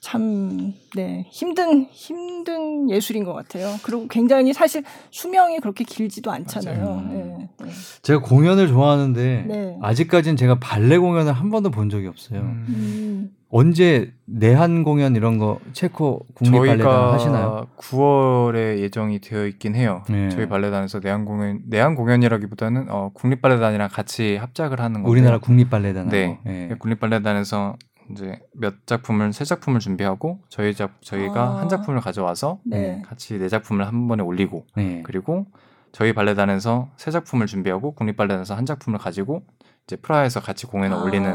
참, 네, 힘든, 힘든 예술인 것 같아요. 그리고 굉장히 사실 수명이 그렇게 길지도 않잖아요. 네, 네. 제가 공연을 좋아하는데, 네. 아직까지는 제가 발레 공연을 한 번도 본 적이 없어요. 음. 음. 언제 내한 공연 이런 거 체코 국립 발레단 하시나요? 9월에 예정이 되어 있긴 해요. 네. 저희 발레단에서 내한 공연 내한 공연이라기보다는 어, 국립 발레단이랑 같이 합작을 하는 건데 우리나라 국립 발레단 네. 네. 국립 발레단에서 이제 몇 작품을 세 작품을 준비하고 저희 작 저희가 아. 한 작품을 가져와서 네. 같이 네 작품을 한 번에 올리고 네. 그리고 저희 발레단에서 세 작품을 준비하고 국립 발레단에서 한 작품을 가지고 이제 프라하에서 같이 공연을 아. 올리는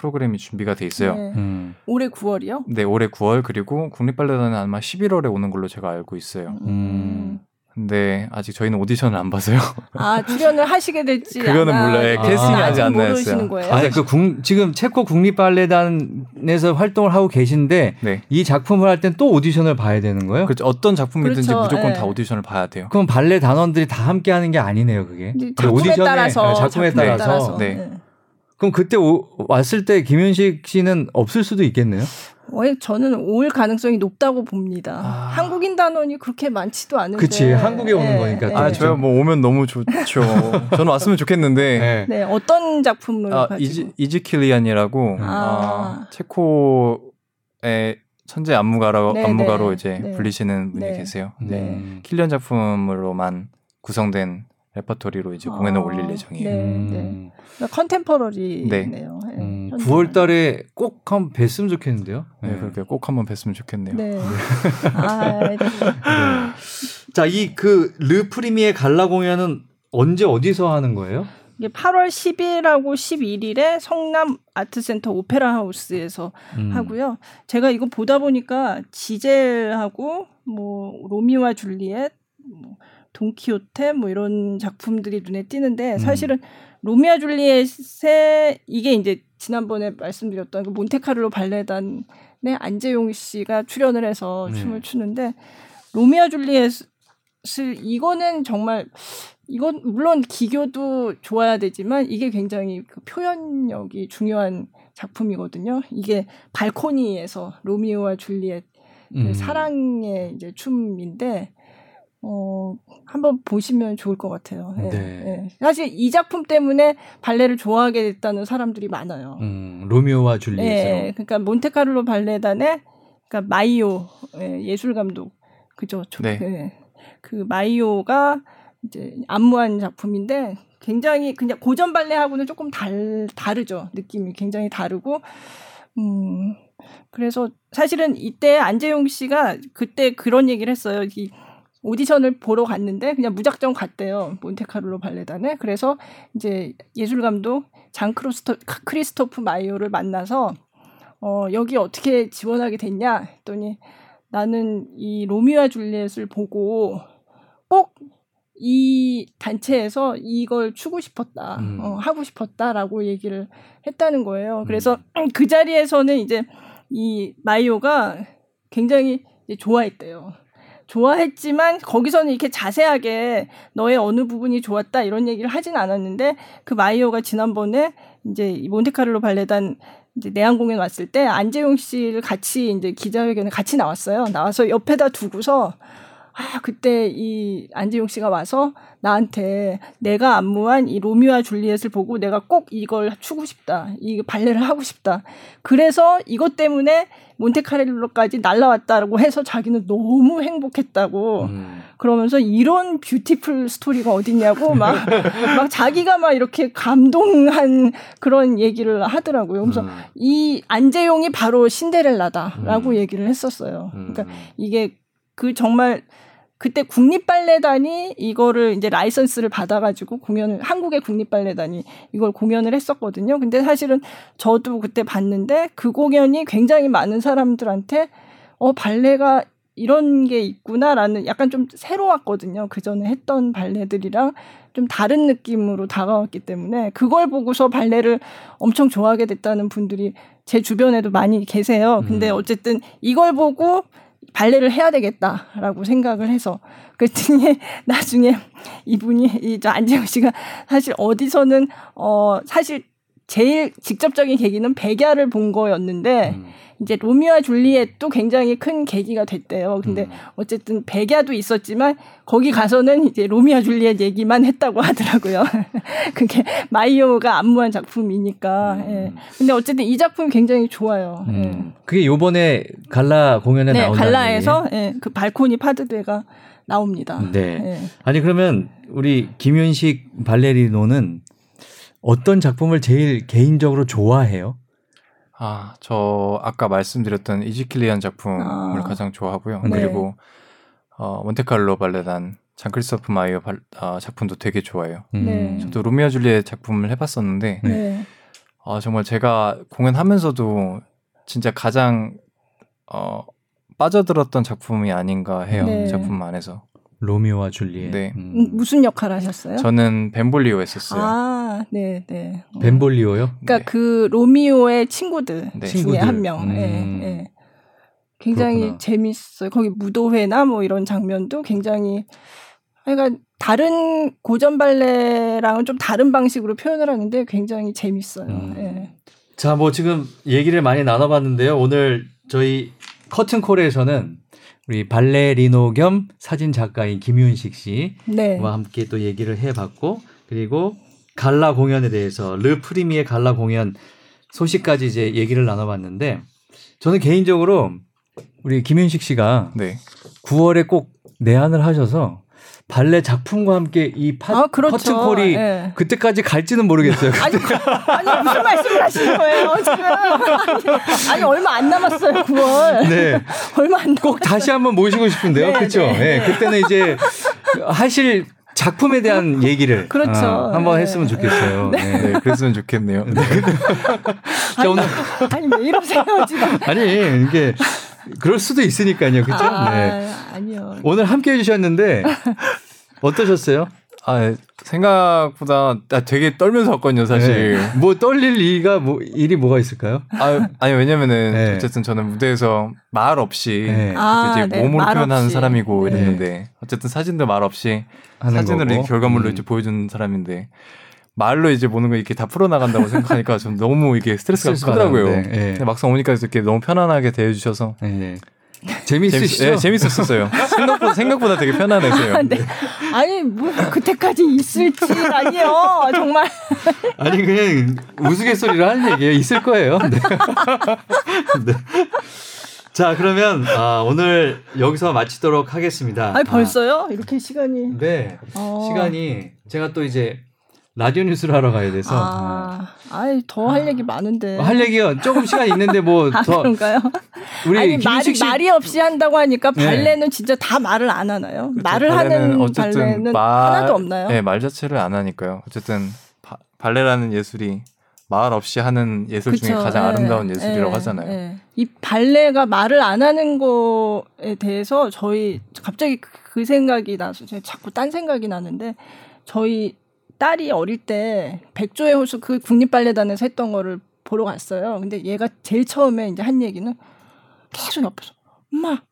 프로그램이 준비가 돼 있어요. 네. 음. 올해 9월이요? 네, 올해 9월 그리고 국립발레단은 아마 11월에 오는 걸로 제가 알고 있어요. 음. 근데 아직 저희는 오디션을 안 봐서요. 아 출연을 하시게 될지 그거는 몰라요. 아, 캐스팅이 아직 안 나왔어요. 아니 그 국, 지금 체코 국립 발레단에서 활동을 하고 계신데 네. 이 작품을 할 땐 또 오디션을 봐야 되는 거예요? 그렇죠. 어떤 작품이든지 그렇죠. 무조건 네. 다 오디션을 봐야 돼요. 그럼 발레 단원들이 다 함께 하는 게 아니네요, 그게. 작품에 오디션에 따라서 네, 작품에, 작품에 따라서. 따라서. 그럼 그때 오, 왔을 때 김현식 씨는 없을 수도 있겠네요. 어, 저는 올 가능성이 높다고 봅니다. 아. 한국인 단원이 그렇게 많지도 않은데. 그치 한국에 오는 네, 거니까. 네. 아 저요 뭐 오면 너무 좋죠. 저는 왔으면 좋겠는데. 네. 네 어떤 작품을 아, 가지고? 이지 이즈킬리안이라고 아. 아, 체코의 천재 안무가로 네, 안무가로 네. 이제 네. 불리시는 분이 계세요. 네. 킬리안 작품으로만 구성된 레퍼토리로 이제 공연을 아, 올릴 예정이에요. 네, 음. 네. 그러니까 contemporary네요. 네. 음, 9월 달에 꼭 한번 뵀으면 좋겠는데요. 네, 네. 그렇게 꼭 한번 뵀으면 좋겠네요. 네. 아, 네. 자, 이 그 르 프리미에 갈라 공연은 언제 어디서 하는 거예요? 이게 8월 10일하고 11일에 성남 아트센터 오페라 하우스에서 음. 하고요. 제가 이거 보다 보니까 지젤하고 뭐 로미오와 줄리엣 뭐 돈키호테 뭐 이런 작품들이 눈에 띄는데 음. 사실은 음. 로미오 줄리엣의 이게 이제 지난번에 말씀드렸던 그 몬테카를로 발레단의 안재용 씨가 출연을 해서 네. 춤을 추는데 로미오 줄리엣을 이거는 정말 이건 물론 기교도 좋아야 되지만 이게 굉장히 그 표현력이 중요한 작품이거든요. 이게 발코니에서 로미오와 줄리엣 음. 사랑의 이제 춤인데 어, 한번 보시면 좋을 것 같아요. 예, 네. 예. 사실 이 작품 때문에 발레를 좋아하게 됐다는 사람들이 많아요. 음, 로미오와 줄리엣. 예, 그러니까 몬테카를로 발레단의 그러니까 마이오 예, 술 감독 그죠? 네. 예. 그 마이오가 이제 안무한 작품인데 굉장히 그냥 고전 발레하고는 조금 달 다르죠. 느낌이 굉장히 다르고 음 그래서 사실은 이때 안재용 씨가 그때 그런 얘기를 했어요. 이 오디션을 보러 갔는데 그냥 무작정 갔대요. 몬테카를로 발레단에. 그래서 이제 예술 감독 장 크로스토, 크리스토프 마이오를 만나서 어, 여기 어떻게 지원하게 됐냐 했더니 나는 이 로미오와 줄리엣을 보고 꼭 이 단체에서 이걸 추고 싶었다, 음. 어, 하고 싶었다라고 얘기를 했다는 거예요. 그래서 음. 그 자리에서는 이제 이 마이오가 굉장히 좋아했대요. 좋아했지만 거기서는 이렇게 자세하게 너의 어느 부분이 좋았다 이런 얘기를 하진 않았는데 그 마이오가 지난번에 이제 몬테카를로 발레단 이제 내한 공연 왔을 때 안재용 씨를 같이 이제 기자회견에 같이 나왔어요. 나와서 옆에다 두고서 아, 그때 이 안재용 씨가 와서 나한테 내가 안무한 이 로미오와 줄리엣을 보고 내가 꼭 이걸 추고 싶다. 이 발레를 하고 싶다. 그래서 이것 때문에 몬테카렐로까지 날라왔다라고 해서 자기는 너무 행복했다고 음. 그러면서 이런 뷰티풀 스토리가 어딨냐고 막, 막 자기가 막 이렇게 감동한 그런 얘기를 하더라고요. 그래서 음. 이 안재용이 바로 신데렐라다라고 음. 얘기를 했었어요. 그러니까 음. 이게 그 정말 그때 국립발레단이 이거를 이제 라이선스를 받아가지고 공연을 한국의 국립발레단이 이걸 공연을 했었거든요. 근데 사실은 저도 그때 봤는데 그 공연이 굉장히 많은 사람들한테 어 발레가 이런 게 있구나라는 약간 좀 새로웠거든요. 그 전에 했던 발레들이랑 좀 다른 느낌으로 다가왔기 때문에 그걸 보고서 발레를 엄청 좋아하게 됐다는 분들이 제 주변에도 많이 계세요. 근데 음. 어쨌든 이걸 보고 발레를 해야 되겠다라고 생각을 해서 그랬더니 나중에 이분이 이 저 안재영 씨가 사실 어디서는 어 사실 제일 직접적인 계기는 백야를 본 거였는데 음. 이제 로미오와 줄리엣도 굉장히 큰 계기가 됐대요. 근데 음. 어쨌든 백야도 있었지만 거기 가서는 이제 로미오와 줄리엣 얘기만 했다고 하더라고요. 그게 마이오가 안무한 작품이니까. 음. 예. 근데 어쨌든 이 작품이 굉장히 좋아요. 음. 예. 그게 요번에 갈라 공연에 네, 나온다. 갈라에서 예, 그 발코니 파드대가 나옵니다. 네. 예. 아니 그러면 우리 김윤식 발레리노는 어떤 작품을 제일 개인적으로 좋아해요? 아, 저 아까 말씀드렸던 이지킬리안 작품을 아. 가장 좋아하고요. 네. 그리고 어, 몬테칼로 발레단 장크리스토프 마이어 발, 어, 작품도 되게 좋아해요. 음. 네. 저도 로미오 줄리엣 작품을 해봤었는데 네. 어, 정말 제가 공연하면서도 진짜 가장 어, 빠져들었던 작품이 아닌가 해요. 네. 작품 안에서. 로미오와 줄리엣. 네. 음. 음. 무슨 역할 하셨어요? 저는 벤볼리오 했었어요. 아, 네, 네. 어. 벤볼리오요? 그러니까 네. 그 로미오의 친구들 네. 중에 친구들. 한 명. 음. 네, 네. 굉장히 그렇구나. 재밌어요. 거기 무도회나 뭐 이런 장면도 굉장히 그러니까 다른 고전 발레랑은 좀 다른 방식으로 표현을 하는데 굉장히 재밌어요. 음. 네. 자, 뭐 지금 얘기를 많이 나눠봤는데요. 오늘 저희 커튼콜에서는 우리 발레리노 겸 사진 작가인 김윤식 씨와 네. 함께 또 얘기를 해봤고 그리고 갈라 공연에 대해서 르 프리미의 갈라 공연 소식까지 이제 얘기를 나눠봤는데 저는 개인적으로 우리 김윤식 씨가 네. 9월에 꼭 내한을 하셔서 발레 작품과 함께 이 파, 아, 그렇죠. 커튼콜이 네. 그때까지 갈지는 모르겠어요. 아니, 아니 무슨 말씀을 하시는 거예요 지금? 아니, 아니 얼마 안 남았어요 9월. 네. 얼마 안. 꼭 다시 한번 모시고 싶은데요, 네, 그렇죠? 네. 네. 그때는 이제 하실 작품에 대한 얘기를 그렇죠. 어, 한번 네. 했으면 좋겠어요. 네. 네. 그랬으면 좋겠네요. 네. 자, 오늘 아니 왜 이러세요 지금? 아니 이게 그럴 수도 있으니까요. 그렇죠? 아, 네. 아니요. 오늘 함께 해 주셨는데 어떠셨어요? 아, 생각보다 되게 떨면서 왔거든요, 사실. 네. 뭐 떨릴 일이가 뭐 일이 뭐가 있을까요? 아, 아니 왜냐면은 네. 어쨌든 저는 무대에서 말 없이 네. 아, 이제 네. 몸으로 표현하는 없이. 사람이고 네. 이랬는데 어쨌든 사진도 말 없이 사진으로 결과물로 음. 이제 보여주는 사람인데 말로 이제 보는 거 이렇게 다 풀어나간다고 생각하니까 좀 너무 이게 스트레스가 스트레스 크더라고요. 네. 막상 오니까 이렇게 너무 편안하게 대해주셔서 네. 재밌으시죠? 네, 재밌었어요. 생각보다 생각보다 되게 편안했어요. 아, 네. 아니 뭐 그때까지 있을지 아니요 정말. 아니 그냥 우스갯소리로 하는 얘기예요. 있을 거예요. 네. 네. 자 그러면 아, 오늘 여기서 마치도록 하겠습니다. 아니 벌써요? 아. 이렇게 시간이. 네. 어. 시간이 제가 또 이제 라디오 뉴스를 하러 가야 돼서. 아, 아이 더할 아. 얘기 많은데. 할 얘기가 조금 시간 있는데 뭐더 아, 그런가요? 우리 아니 말이 씨... 말이 없이 한다고 하니까 네. 발레는 네. 진짜 다 말을 안 하나요? 그렇죠. 말을 하는 발레는 말, 하나도 없나요? 네, 말 자체를 안 하니까요. 어쨌든 바, 발레라는 예술이 말 없이 하는 예술 그쵸. 중에 가장 네. 아름다운 예술이라고 네. 하잖아요. 네. 이 발레가 말을 안 하는 거에 대해서 저희 갑자기 그 생각이 나서 제가 자꾸 딴 생각이 나는데 저희 딸이 어릴 때 백조의 호수 그 국립발레단에서 했던 거를 보러 갔어요. 근데 얘가 제일 처음에 이제 한 얘기는 계속 옆에서 엄마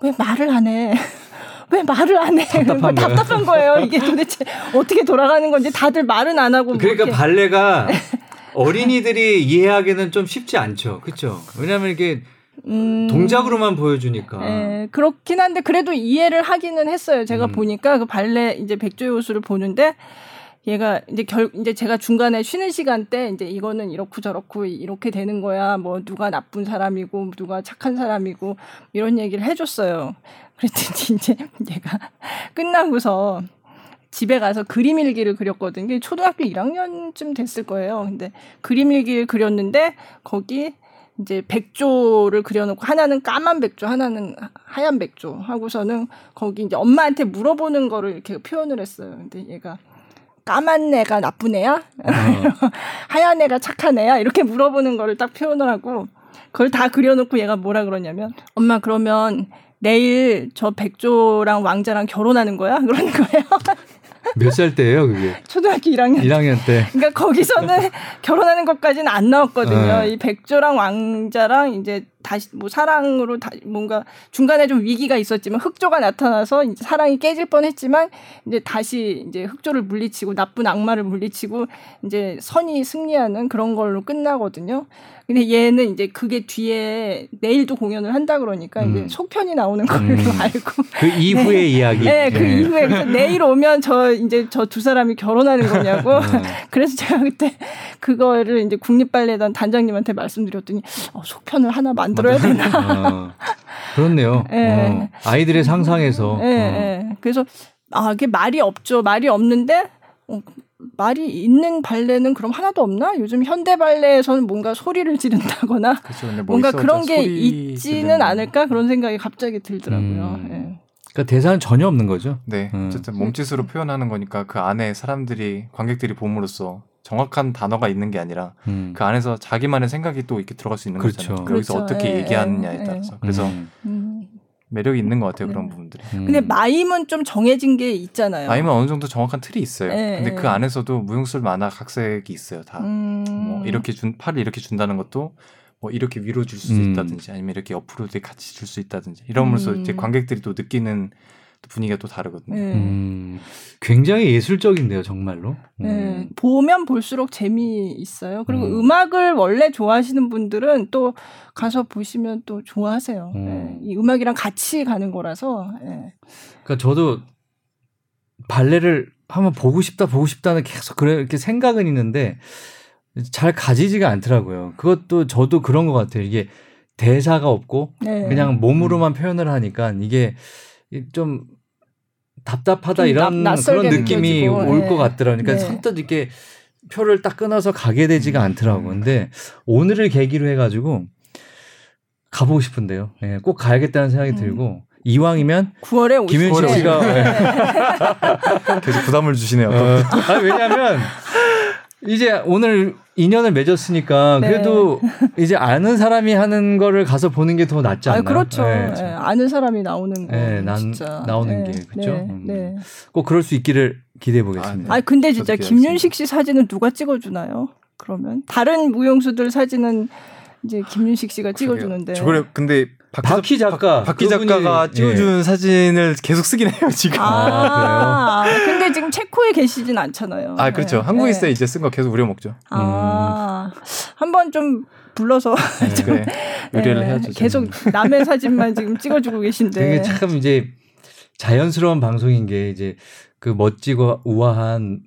왜 말을 안 해? 왜 말을 안 해? 답답한, 답답한 거예요. 이게 도대체 어떻게 돌아가는 건지 다들 말은 안 하고. 뭐 그러니까 뭐 발레가 어린이들이 이해하기는 좀 쉽지 않죠. 그렇죠? 왜냐하면 이게 음, 동작으로만 보여주니까. 예, 그렇긴 한데 그래도 이해를 하기는 했어요. 제가 음. 보니까 그 발레 이제 백조의 호수를 보는데 얘가 이제 결 이제 제가 중간에 쉬는 시간 때 이제 이거는 이렇고 저렇고 이렇게 되는 거야. 뭐 누가 나쁜 사람이고 누가 착한 사람이고 이런 얘기를 해줬어요. 그랬더니 이제 얘가 끝나고서 집에 가서 그림 일기를 그렸거든요. 초등학교 1학년쯤 됐을 거예요. 근데 그림 일기를 그렸는데 거기 이제 백조를 그려놓고 하나는 까만 백조, 하나는 하얀 백조 하고서는 거기 이제 엄마한테 물어보는 거를 이렇게 표현을 했어요. 근데 얘가 까만 애가 나쁜 애야? 어. 하얀 애가 착한 애야? 이렇게 물어보는 거를 딱 표현을 하고 그걸 다 그려놓고 얘가 뭐라 그러냐면 엄마 그러면 내일 저 백조랑 왕자랑 결혼하는 거야? 그러는 거예요. 몇 살 때예요, 그게? 초등학교 1학년. 1학년 때. 그러니까 거기서는 결혼하는 것까지는 안 나왔거든요. 네. 이 백조랑 왕자랑 이제 다시 뭐 사랑으로 다 뭔가 중간에 좀 위기가 있었지만 흑조가 나타나서 이제 사랑이 깨질 뻔했지만 이제 다시 이제 흑조를 물리치고 나쁜 악마를 물리치고 이제 선이 승리하는 그런 걸로 끝나거든요. 근데 얘는 이제 그게 뒤에 내일도 공연을 한다 그러니까 음. 이제 속편이 나오는 걸로 음. 알고 그 이후의 네. 이야기. 네, 그 네. 이후에 그래서 내일 오면 저 이제 저 두 사람이 결혼하는 거냐고. 음. 그래서 제가 그때 그거를 이제 국립발레단 단장님한테 말씀드렸더니 어, 속편을 하나 만들어야 되나. 어, 그렇네요. 네. 어, 아이들의 상상에서. 네, 네. 그래서 아, 그게 말이 없죠. 말이 없는데 어, 말이 있는 발레는 그럼 하나도 없나? 요즘 현대 발레에서는 뭔가 소리를 지른다거나 그렇죠. 뭐 뭔가 그런 게 있지는 않을까 그런 생각이 갑자기 들더라고요. 음. 네. 그러니까 대사는 전혀 없는 거죠. 네, 음. 어쨌든 몸짓으로 표현하는 거니까 그 안에 사람들이 관객들이 봄으로써 정확한 단어가 있는 게 아니라 음. 그 안에서 자기만의 생각이 또 이렇게 들어갈 수 있는 그렇죠. 거잖아요. 그렇죠. 여기서 어떻게 예, 얘기하느냐에 예, 따라서. 예. 그래서 음. 음. 매력이 있는 것 같아요 네. 그런 부분들이. 음. 근데 마임은 좀 정해진 게 있잖아요. 마임은 어느 정도 정확한 틀이 있어요. 네. 근데 그 안에서도 무용술 만화 각색이 있어요 다. 음. 뭐 이렇게 준 팔을 이렇게 준다는 것도 뭐 이렇게 위로 줄수 음. 있다든지 아니면 이렇게 옆으로 같이 줄 수 있다든지 이러면서 음. 이제 관객들이 또 느끼는 분위기가 또 다르거든요. 네. 음, 굉장히 예술적인데요, 정말로. 음. 네, 보면 볼수록 재미 있어요. 그리고 음. 악을 원래 좋아하시는 분들은 또 가서 보시면 또 좋아하세요. 음. 네, 이 음악이랑 같이 가는 거라서. 네. 그러니까 저도 발레를 한번 보고 싶다, 보고 싶다는 계속 그래 이렇게 생각은 있는데 잘 가지지가 않더라고요. 그것도 저도 그런 것 같아요. 이게 대사가 없고 네. 그냥 몸으로만 표현을 하니까 이게 좀 답답하다 좀 이런 나, 그런 느낌이 올것 네. 같더라고요. 그러니까 네. 선뜻 이렇게 표를 딱 끊어서 가게 되지가 않더라고. 요 근데 오늘을 계기로 해가지고 가보고 싶은데요. 네, 꼭 가야겠다는 생각이 음. 들고 이왕이면 9월에 김윤식 씨가 네. 계속 부담을 주시네요. 어, 아니, 왜냐하면 이제 오늘 인연을 맺었으니까 네. 그래도 이제 아는 사람이 하는 거를 가서 보는 게 더 낫지 않나요? 아, 그렇죠. 네. 네. 아는 사람이 나오는 거. 네, 난, 진짜. 나오는 게 그렇죠. 음. 네. 꼭 그럴 수 있기를 기대해 보겠습니다. 아, 근데 진짜 김윤식 씨 사진은 누가 찍어주나요? 그러면 다른 무용수들 사진은 이제 김윤식 씨가 찍어주는데. 저걸 근데 박희 작가 박희 작가가 찍어준 예. 사진을 계속 쓰긴 해요 지금. 아, 근데 지금 체코에 계시진 않잖아요. 아 그렇죠. 네. 한국에 있을 때 이제 쓴 거 계속 우려 먹죠. 아, 음. 한번 좀 불러서 네, 좀 그래. 의뢰를 네. 해야죠. 계속 남의 사진만 지금 찍어주고 계신데. 되게 참 이제 자연스러운 방송인 게 이제 그 멋지고 우아한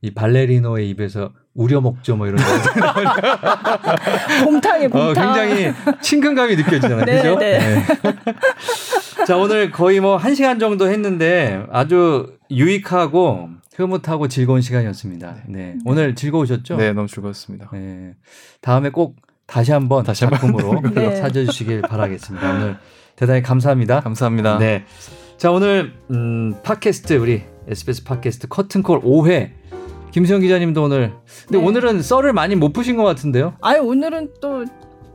이 발레리노의 입에서 우려 먹죠 뭐 이런 곰탕에 곰탕. 어, 굉장히 친근감이 느껴지잖아요. 네, 그죠? 네. 네. 자, 오늘 거의 뭐 1시간 정도 했는데 아주 유익하고 흐뭇하고 즐거운 시간이었습니다. 네. 오늘 즐거우셨죠? 네, 너무 즐거웠습니다. 네. 다음에 꼭 다시 한번 다시 작품으로 네. 찾아주시길 바라겠습니다. 오늘 대단히 감사합니다. 감사합니다. 네. 자, 오늘 음, 팟캐스트 우리 SBS 팟캐스트 커튼콜 5회 김수영 기자님도 오늘. 근데 네. 오늘은 썰을 많이 못 푸신 것 같은데요? 아니 오늘은 또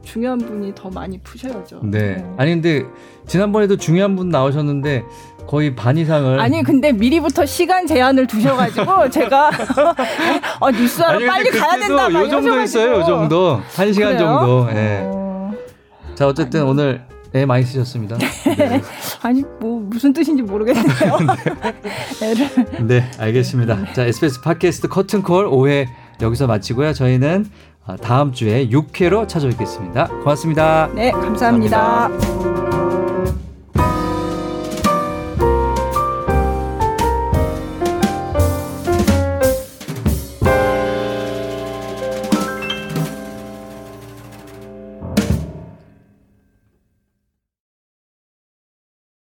중요한 분이 더 많이 푸셔야죠. 네. 네. 아니 근데 지난번에도 중요한 분 나오셨는데 거의 반 이상을 아니 근데 미리부터 시간 제한을 두셔가지고 제가 어, 뉴스하러 빨리 가야 된다 요 정도 있어요 요 정도 한 시간 정도 예. 네. 어... 자 어쨌든 아니... 오늘 애 많이 쓰셨습니다. 네. 아니 뭐 무슨 뜻인지 모르겠네요. 네. 네, 알겠습니다. 자, SBS 팟캐스트 커튼콜 5회 여기서 마치고요. 저희는 아, 다음 주에 6회로 찾아뵙겠습니다. 고맙습니다. 네, 감사합니다. 감사합니다.